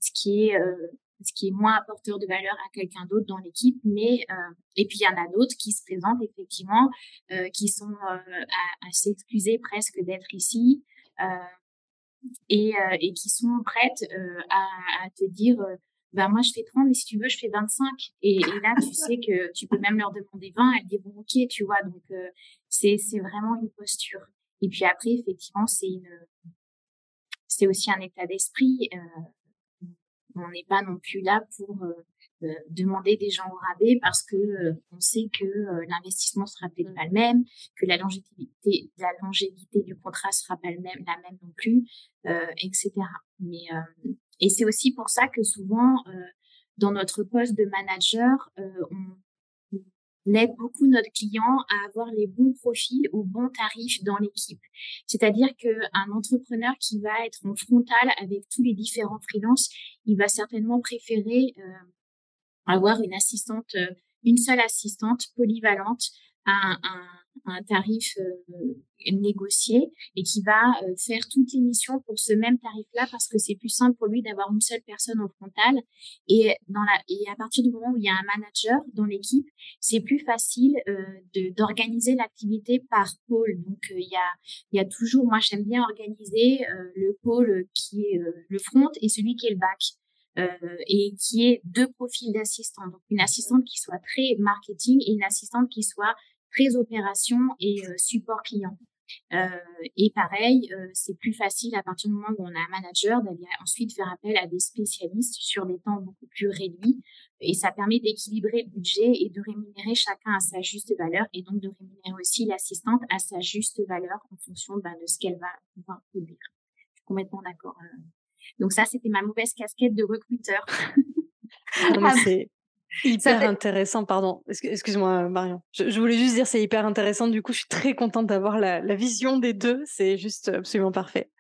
ce qui est euh, ce qui est moins apporteur de valeur à quelqu'un d'autre dans l'équipe, mais euh, et puis il y en a d'autres qui se présentent effectivement, euh, qui sont à, à s'excuser presque d'être ici et, et qui sont prêtes à, à te dire ben moi je fais 30 mais si tu veux je fais 25 et, et là tu sais que tu peux même leur demander 20 elles disent bon ok tu vois. Donc c'est c'est vraiment une posture. Et puis après effectivement c'est une c'est aussi un état d'esprit. On n'est pas non plus là pour euh, euh, demander des gens au rabais parce que euh, on sait que l'investissement sera peut-être pas le même, que la longévité, la longévité du contrat sera pas le même, la même non plus, etc. Mais et c'est aussi pour ça que souvent dans notre poste de manager, on, on aide beaucoup notre client à avoir les bons profils ou bons tarifs dans l'équipe. C'est-à-dire qu'un entrepreneur qui va être en frontal avec tous les différents freelances, il va certainement préférer euh, avoir une assistante, euh, une seule assistante polyvalente à un tarif euh, négocié et qui va euh, faire toutes les missions pour ce même tarif-là parce que c'est plus simple pour lui d'avoir une seule personne en frontal et dans la et à partir du moment où il y a un manager dans l'équipe c'est plus facile euh, d'organiser l'activité par pôle donc il y a il y a toujours moi j'aime bien organiser le pôle qui est le front et celui qui est le back euh, et qui est deux profils d'assistants. Donc une assistante qui soit très marketing et une assistante qui soit très opération et euh, support client. Euh, et pareil, euh, c'est plus facile à partir du moment où on a un manager d'aller ensuite faire appel à des spécialistes sur des temps beaucoup plus réduits. Et ça permet d'équilibrer le budget et de rémunérer chacun à sa juste valeur et donc de rémunérer aussi l'assistante à sa juste valeur en fonction ben, de ce qu'elle va pouvoir produire. Je suis complètement d'accord. Donc ça, c'était ma mauvaise casquette de recruteur. Hyper intéressant, pardon. Excuse-moi, Marion. Je, voulais juste dire, c'est hyper intéressant. Du coup, je suis très contente d'avoir la, vision des deux. C'est juste absolument parfait.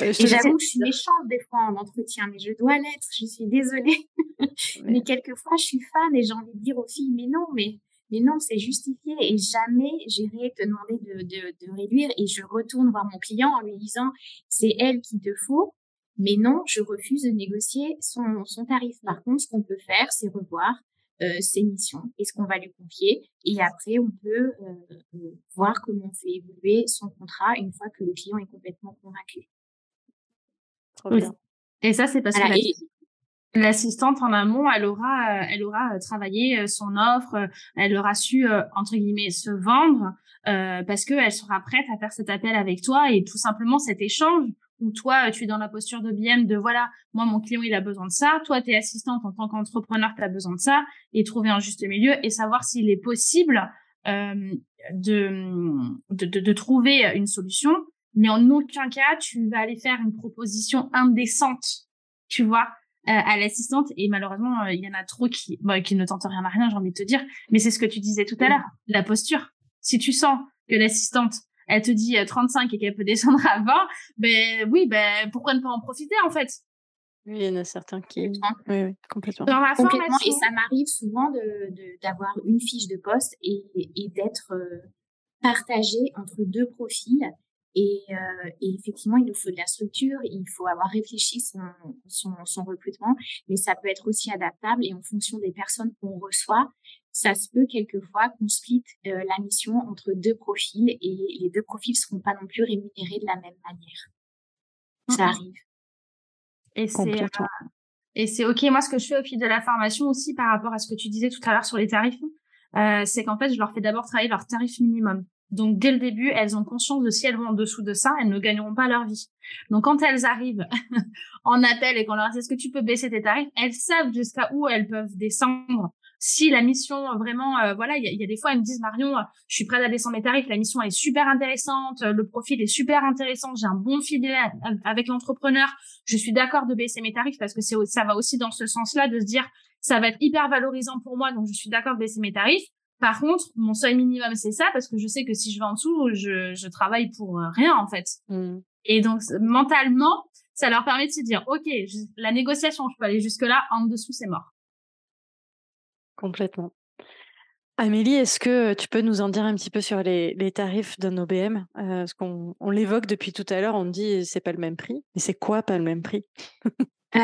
Euh, et j'avoue que je suis méchante des fois en entretien, mais je dois l'être. Je suis désolée. mais quelquefois, je suis fan et j'ai envie de dire aux filles, mais non, mais mais non, c'est justifié et jamais j'irai te demander de, de, de, réduire et je retourne voir mon client en lui disant c'est elle qui te faut. Mais non, je refuse de négocier son, son tarif. Par contre, ce qu'on peut faire, c'est revoir euh, ses missions et ce qu'on va lui confier. Et après, on peut euh, euh, voir comment on fait évoluer son contrat une fois que le client est complètement convaincu. Et ça, c'est parce que l'assistante en amont, elle aura, elle aura travaillé son offre, elle aura su entre guillemets se vendre parce qu'elle sera prête à faire cet appel avec toi et tout simplement cet échange où toi, tu es dans la posture de BM de voilà, moi, mon client, il a besoin de ça. Toi, tu es assistante en tant qu'entrepreneur, tu as besoin de ça. Et trouver un juste milieu et savoir s'il est possible euh, de, de, de, trouver une solution. Mais en aucun cas, tu vas aller faire une proposition indécente, tu vois, euh, à l'assistante. Et malheureusement, euh, il y en a trop qui, bah, qui ne tentent rien à rien, j'ai envie de te dire. Mais c'est ce que tu disais tout à l'heure, la posture. Si tu sens que l'assistante, elle te dit 35 euh, et qu'elle peut descendre à 20, ben oui, ben pourquoi ne pas en profiter en fait? Oui, il y en a certains qui. Oui, oui, complètement. Dans la complètement. Et ça m'arrive souvent de, d'avoir une fiche de poste et, et d'être euh, partagée entre deux profils. Et, euh, et, effectivement, il nous faut de la structure, il faut avoir réfléchi son, son, son recrutement, mais ça peut être aussi adaptable et en fonction des personnes qu'on reçoit, ça se peut quelquefois qu'on split la mission entre deux profils et les deux profils seront pas non plus rémunérés de la même manière. Ça arrive. Et c'est et c'est ok. Moi, ce que je fais au fil de la formation aussi, par rapport à ce que tu disais tout à l'heure sur les tarifs, euh, c'est qu'en fait, je leur fais d'abord travailler leur tarif minimum. Donc, dès le début, elles ont conscience de si elles vont en dessous de ça, elles ne gagneront pas leur vie. Donc, quand elles arrivent en appel et qu'on leur dit est-ce que tu peux baisser tes tarifs, elles savent jusqu'à où elles peuvent descendre si la mission euh, vraiment, euh, voilà, il y, a des fois, elles me disent Marion, euh, je suis prête à descendre mes tarifs, la mission est super intéressante, le profil est super intéressant, j'ai un bon fidèle avec l'entrepreneur, je suis d'accord de baisser mes tarifs parce que c'est ça va aussi dans ce sens-là de se dire ça va être hyper valorisant pour moi, donc je suis d'accord de baisser mes tarifs. Par contre, mon seuil minimum c'est ça parce que je sais que si je vais en dessous, je, je travaille pour rien en fait. Mmh. Et donc mentalement, ça leur permet de se dire ok, la négociation, je peux aller jusque là, en dessous c'est mort. Complètement. Amélie, est-ce que tu peux nous en dire un petit peu sur les, tarifs d'un OBM euh, Parce qu'on on l'évoque depuis tout à l'heure, on dit c'est pas le même prix. Mais c'est quoi pas le même prix? Euh,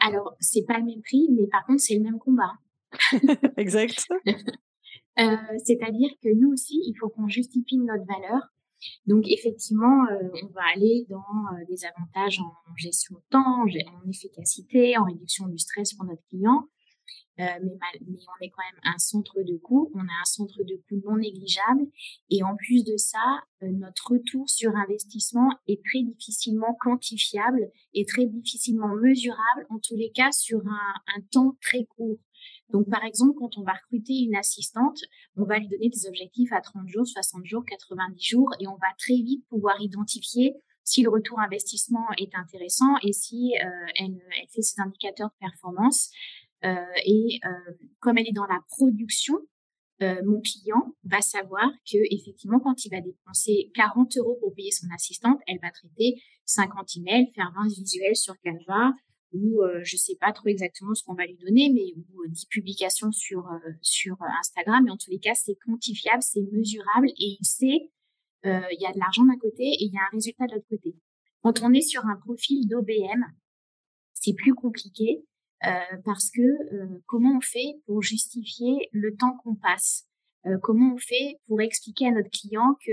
Alors, c'est pas le même prix, mais par contre, c'est le même combat. exact. Euh, c'est-à-dire que nous aussi, il faut qu'on justifie notre valeur. Donc, effectivement, on va aller dans des avantages en gestion de temps, en efficacité, en réduction du stress pour notre client. Euh, mais, on est quand même un centre de coût, on a un centre de coût non négligeable et en plus de ça, euh, notre retour sur investissement est très difficilement quantifiable et très difficilement mesurable, en tous les cas sur un, temps très court. Donc, par exemple, quand on va recruter une assistante, on va lui donner des objectifs à 30 jours, 60 jours, 90 jours, et on va très vite pouvoir identifier si le retour investissement est intéressant et si euh, elle, fait ses indicateurs de performance. Euh, et euh, comme elle est dans la production, euh, mon client va savoir que effectivement, quand il va dépenser 40 euros pour payer son assistante, elle va traiter 50 emails, faire 20 visuels sur Canva ou je sais pas trop exactement ce qu'on va lui donner, mais ou 10 publications sur sur Instagram. Mais en tous les cas, c'est quantifiable, c'est mesurable et il sait il y a de l'argent d'un côté et il y a un résultat de l'autre côté. Quand on est sur un profil d'OBM, c'est plus compliqué euh, parce que euh, comment on fait pour justifier le temps qu'on passe? Euh, Comment on fait pour expliquer à notre client que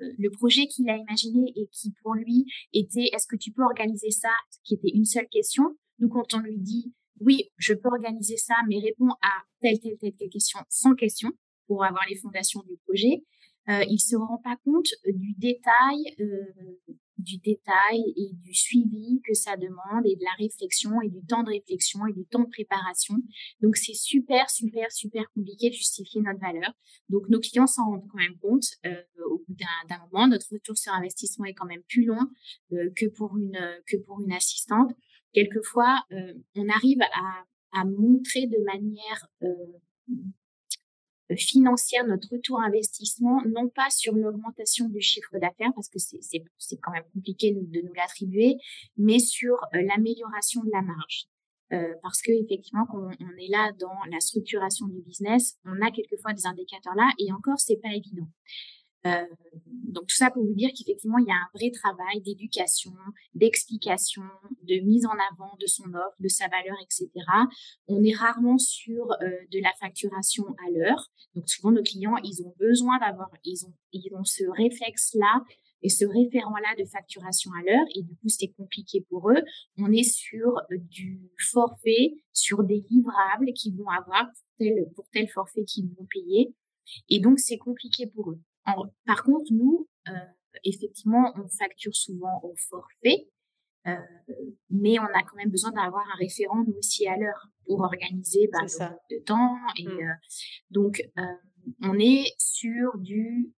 le projet qu'il a imaginé et qui pour lui était est-ce que tu peux organiser ça? Qui était une seule question. Nous, quand on lui dit oui, je peux organiser ça, mais réponds à telle, telle, telle, telle question sans question pour avoir les fondations du projet, euh, il se rend pas compte du détail euh, du détail et du suivi que ça demande et de la réflexion et du temps de réflexion et du temps de préparation. Donc c'est super, super, super compliqué de justifier notre valeur. Donc nos clients s'en rendent quand même compte euh, au bout d'un moment. Notre retour sur investissement est quand même plus long euh, que pour une que pour une assistante. Quelquefois, euh, on arrive à, à montrer de manière financière, notre retour investissement, non pas sur l'augmentation du chiffre d'affaires, parce que c'est quand même compliqué de nous l'attribuer, mais sur euh, l'amélioration de la marge. Euh, parce que effectivement, quand on est là dans la structuration du business, on a quelquefois des indicateurs là, et encore, c'est pas évident. Euh, donc tout ça pour vous dire qu'effectivement, il y a un vrai travail d'éducation, d'explication, de mise en avant de son offre, de sa valeur, etc. On est rarement sur euh, de la facturation à l'heure. Donc souvent, nos clients, ils ont besoin d'avoir, ils ont, ils ont ce réflexe-là et ce référent-là de facturation à l'heure. Et du coup, c'est compliqué pour eux. On est sur du forfait, sur des livrables qu'ils vont avoir pour tel, pour tel forfait qu'ils vont payer. Et donc, c'est compliqué pour eux par contre, nous, euh, effectivement, on facture souvent au forfait, euh, mais on a quand même besoin d'avoir un référent, nous aussi, à l'heure pour organiser bah, le de temps. Et mmh. euh, donc, on est sur du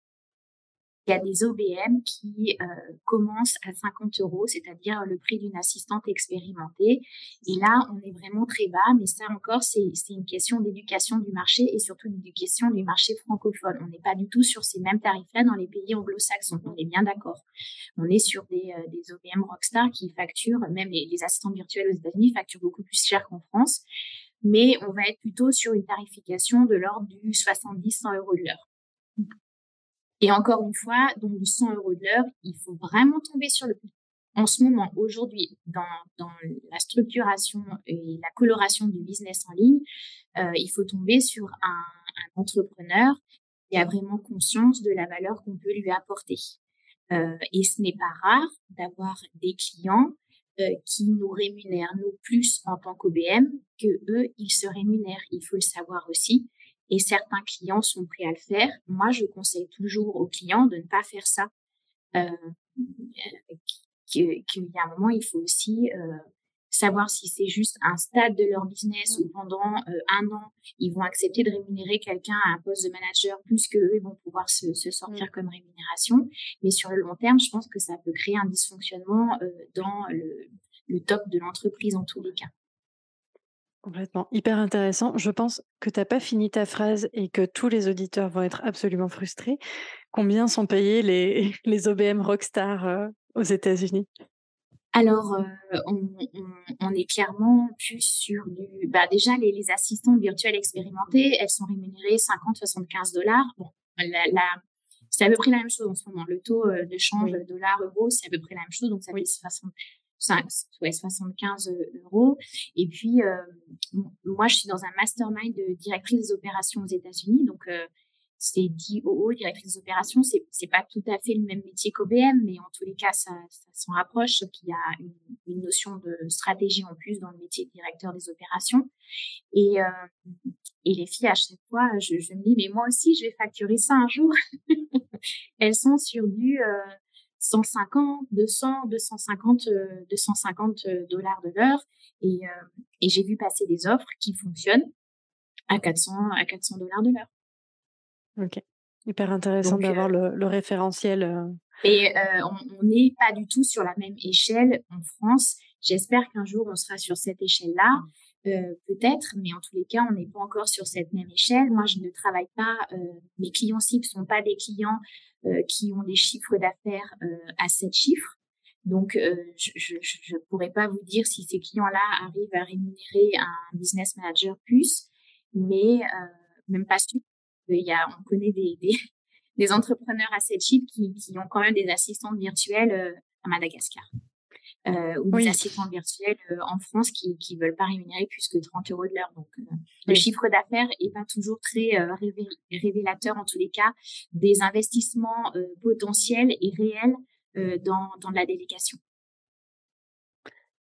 il y a des OBM qui euh, commencent à 50 euros, c'est-à-dire le prix d'une assistante expérimentée. Et là, on est vraiment très bas, mais ça encore, c'est une question d'éducation du marché et surtout d'éducation du marché francophone. On n'est pas du tout sur ces mêmes tarifs-là dans les pays anglo-saxons, on est bien d'accord. On est sur des, euh, des OBM Rockstar qui facturent, même les, les assistants virtuels aux États-Unis facturent beaucoup plus cher qu'en France, mais on va être plutôt sur une tarification de l'ordre du 70-100 euros de l'heure. Et encore une fois, donc du 100 euros de l'heure, il faut vraiment tomber sur le en ce moment, aujourd'hui, dans, la structuration et la coloration du business en ligne, euh, il faut tomber sur un, un, entrepreneur qui a vraiment conscience de la valeur qu'on peut lui apporter. Euh, et ce n'est pas rare d'avoir des clients euh, qui nous rémunèrent nous plus en tant qu'OBM que eux, ils se rémunèrent. Il faut le savoir aussi. Et certains clients sont prêts à le faire. Moi, je conseille toujours aux clients de ne pas faire ça. Euh, qu'il y a un moment, il faut aussi euh, savoir si c'est juste un stade de leur business ou pendant euh, un an, ils vont accepter de rémunérer quelqu'un à un poste de manager plus que eux, ils vont pouvoir se, se sortir mm. comme rémunération. Mais sur le long terme, je pense que ça peut créer un dysfonctionnement euh, dans le, le top de l'entreprise en tous les cas. Complètement. Hyper intéressant. Je pense que tu n'as pas fini ta phrase et que tous les auditeurs vont être absolument frustrés. Combien sont payés les, les OBM Rockstar aux États-Unis? Alors, euh, on, on, on, est clairement plus sur du... Bah déjà, les, les assistantes virtuelles expérimentées, elles sont rémunérées 50-75 dollars. Bon, la, la, c'est à peu près la même chose en ce moment. Le taux euh, de change dollar-euro, c'est à peu près la même chose. Donc, ça fait 60, 5, ouais, 75 euros. Et puis, euh, moi, je suis dans un mastermind de directrice des opérations aux États-Unis. Donc, euh, c'est DOO, directrice des opérations, c'est, c'est pas tout à fait le même métier qu'OBM, mais en tous les cas, ça, ça s'en rapproche, sauf qu'il y a une, une, notion de stratégie en plus dans le métier de directeur des opérations. Et, euh, et les filles, à chaque fois, je, je, me dis, mais moi aussi, je vais facturer ça un jour. Elles sont sur du euh, 150, 200, 250, 250 dollars de l'heure. Et, euh, et j'ai vu passer des offres qui fonctionnent à 400, à 400 dollars de l'heure. Ok. Hyper intéressant d'avoir euh, le, le, référentiel. Euh. Et euh, on n'est pas du tout sur la même échelle en France. J'espère qu'un jour on sera sur cette échelle-là, euh, peut-être, mais en tous les cas, on n'est pas encore sur cette même échelle. Moi, je ne travaille pas. Euh, mes clients cibles sont pas des clients qui ont des chiffres d'affaires à sept chiffres. Donc, je ne pourrais pas vous dire si ces clients-là arrivent à rémunérer un business manager plus, mais même pas sûr il y a, on connaît des, des, des entrepreneurs assez cheap qui, qui ont quand même des assistantes virtuelles euh, à Madagascar. Euh, ou des assistants virtuels euh, en France qui qui veulent pas rémunérer plus que 30 euros de l'heure. Donc euh, le chiffre d'affaires est pas toujours très euh, révélateur en tous les cas des investissements potentiels et réels dans dans la délégation.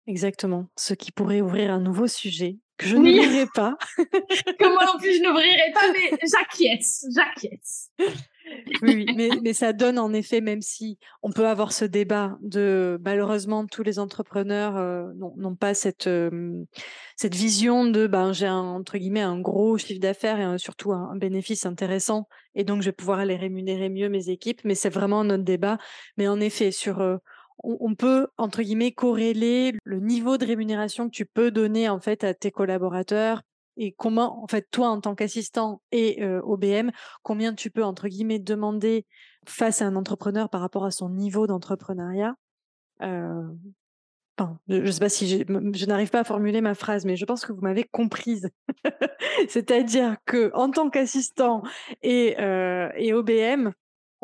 Exactement, ce qui pourrait ouvrir un nouveau sujet que je oui. n'ouvrirai pas. que moi non plus je n'ouvrirai pas, mais j'acquiesce, j'acquiesce. Oui, mais, ça donne en effet, même si on peut avoir ce débat de malheureusement tous les entrepreneurs euh, n'ont pas cette euh, cette vision de ben j'ai entre guillemets un gros chiffre d'affaires et surtout un, un, bénéfice intéressant et donc je vais pouvoir aller rémunérer mieux mes équipes. Mais c'est vraiment notre débat. Mais en effet sur euh, on peut entre guillemets corréler le niveau de rémunération que tu peux donner en fait à tes collaborateurs et comment en fait toi en tant qu'assistant et OBM combien tu peux entre guillemets demander face à un entrepreneur par rapport à son niveau d'entrepreneuriat? Euh, je ne sais pas si je n'arrive pas à formuler ma phrase, mais je pense que vous m'avez comprise. C'est-à-dire que en tant qu'assistant et, et OBM,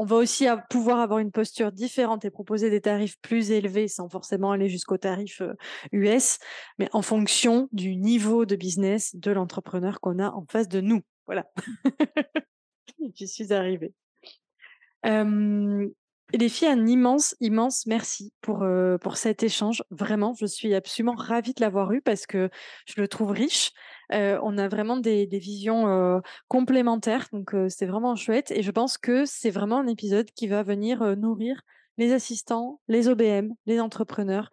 on va aussi pouvoir avoir une posture différente et proposer des tarifs plus élevés sans forcément aller jusqu'au tarif US, mais en fonction du niveau de business de l'entrepreneur qu'on a en face de nous. Voilà. J'y suis arrivée. Euh, les filles, un immense, immense merci pour, euh, pour cet échange. Vraiment, je suis absolument ravie de l'avoir eu parce que je le trouve riche. Euh, on a vraiment des, des visions euh, complémentaires, donc euh, c'est vraiment chouette. Et je pense que c'est vraiment un épisode qui va venir nourrir les assistants, les OBM, les entrepreneurs,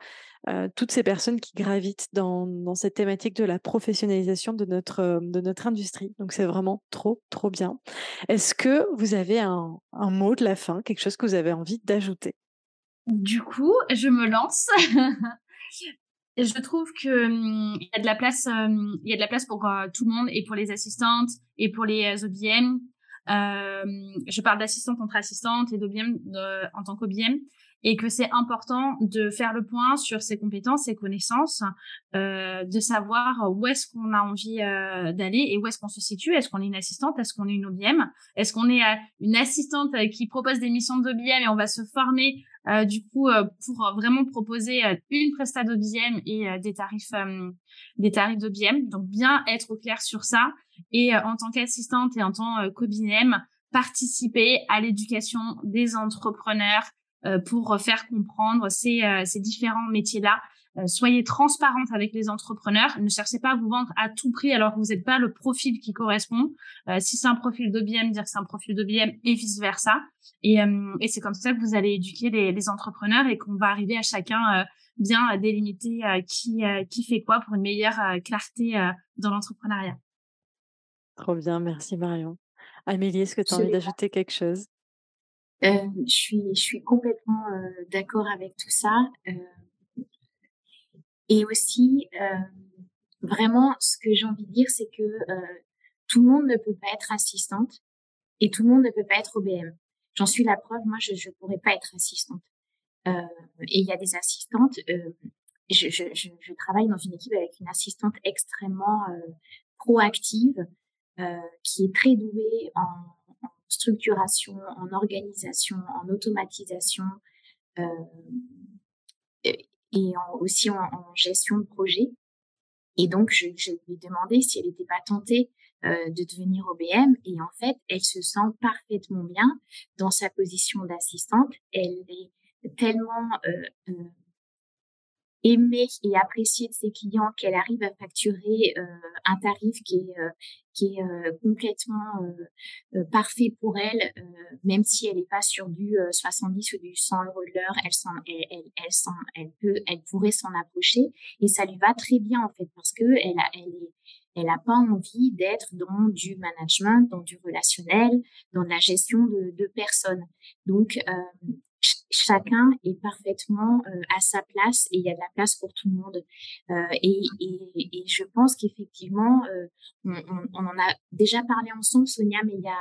toutes ces personnes qui gravitent dans, cette thématique de la professionnalisation de notre, de notre industrie. Donc c'est vraiment trop, trop bien. Est-ce que vous avez un, mot de la fin, quelque chose que vous avez envie d'ajouter? Du coup, je me lance. je trouve que hum, il y a de la place, hum, il y a de la place pour euh, tout le monde et pour les assistantes et pour les euh, OBM. Euh, je parle d'assistante entre assistantes et d'OBM en tant qu'OBM. et que c'est important de faire le point sur ses compétences, ses connaissances, euh, de savoir où est-ce qu'on a envie euh, d'aller et où est-ce qu'on se situe. Est-ce qu'on est une assistante? Est-ce qu'on est une OBM Est-ce qu'on est une assistante qui propose des missions d'OBM et on va se former du coup pour vraiment proposer une prestat d'OBM et des tarifs des tarifs d'OBM. Donc bien être au clair sur ça et en tant qu'assistante et en tant qu'OBM participer à l'éducation des entrepreneurs euh, pour faire comprendre ces, euh, ces différents métiers-là. Euh, soyez transparente avec les entrepreneurs. Ne cherchez pas à vous vendre à tout prix alors que vous n'êtes pas le profil qui correspond. si c'est un profil d'OBM, dire que c'est un profil d'OBM et vice versa. Et, et c'est comme ça que vous allez éduquer les, les entrepreneurs et qu'on va arriver à chacun bien délimiter qui, qui fait quoi pour une meilleure clarté dans l'entrepreneuriat. Trop bien, merci Marion. Amélie, est-ce que tu as envie d'ajouter quelque chose? Euh, je, suis, je suis complètement euh, d'accord avec tout ça. Euh, et aussi, vraiment, ce que j'ai envie de dire, c'est que tout le monde ne peut pas être assistante et tout le monde ne peut pas être OBM. J'en suis la preuve, moi, je ne pourrais pas être assistante. et il y a des assistantes. Je, je, je, je, travaille dans une équipe avec une assistante extrêmement proactive, qui est très douée en structuration, en organisation, en automatisation euh, et aussi en, gestion de projet. Et donc, je, je lui ai demandé si elle n'était pas tentée euh, de devenir OBM. Et en fait, elle se sent parfaitement bien dans sa position d'assistante. Elle est tellement euh, aimer et apprécier de ses clients, qu'elle arrive à facturer euh, un tarif qui est, euh, qui est euh, complètement parfait pour elle, même si elle n'est pas sur du 70 ou du 100 euros de l'heure, elle, elle, elle, elle, elle, peut, elle pourrait s'en approcher et ça lui va très bien en fait parce que elle, a, elle est elle n'a pas envie d'être dans du management, dans du relationnel, dans la gestion de, de personnes. Donc, euh, chacun est parfaitement euh, à sa place et il y a de la place pour tout le monde. Euh, et, et, et, je pense qu'effectivement, euh, on, on, en a déjà parlé ensemble, Sonia, mais il y a,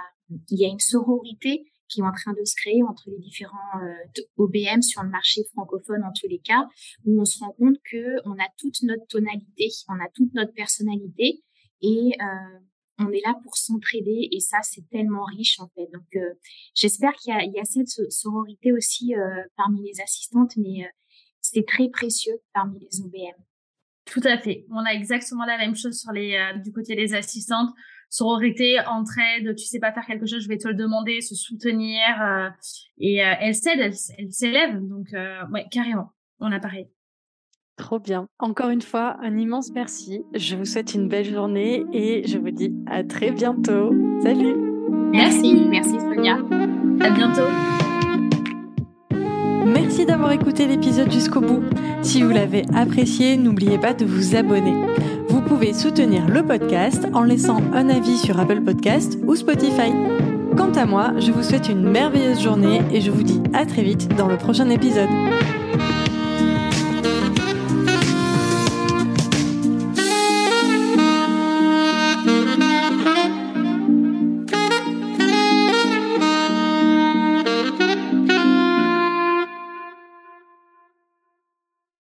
y a une sororité qui est en train de se créer entre les différents OBM sur le marché francophone en tous les cas, où on se rend compte que on a toute notre tonalité, on a toute notre personnalité et on est là pour s'entraider et ça c'est tellement riche en fait. Donc euh, j'espère qu'il y, a, cette sororité aussi euh, parmi les assistantes, mais euh, c'est très précieux parmi les OBM. Tout à fait. On a exactement la même chose sur les du côté des assistantes. Sororité, entraide, tu sais pas faire quelque chose, je vais te le demander, se soutenir et elle s'aide, elle, s'élève. Donc ouais, carrément. On a pareil. Trop bien. Encore une fois, un immense merci. Je vous souhaite une belle journée et je vous dis à très bientôt. Salut. Merci, merci Sonia. À bientôt. Merci d'avoir écouté l'épisode jusqu'au bout. Si vous l'avez apprécié, n'oubliez pas de vous abonner. Vous pouvez soutenir le podcast en laissant un avis sur Apple Podcast ou Spotify. Quant à moi, je vous souhaite une merveilleuse journée et je vous dis à très vite dans le prochain épisode.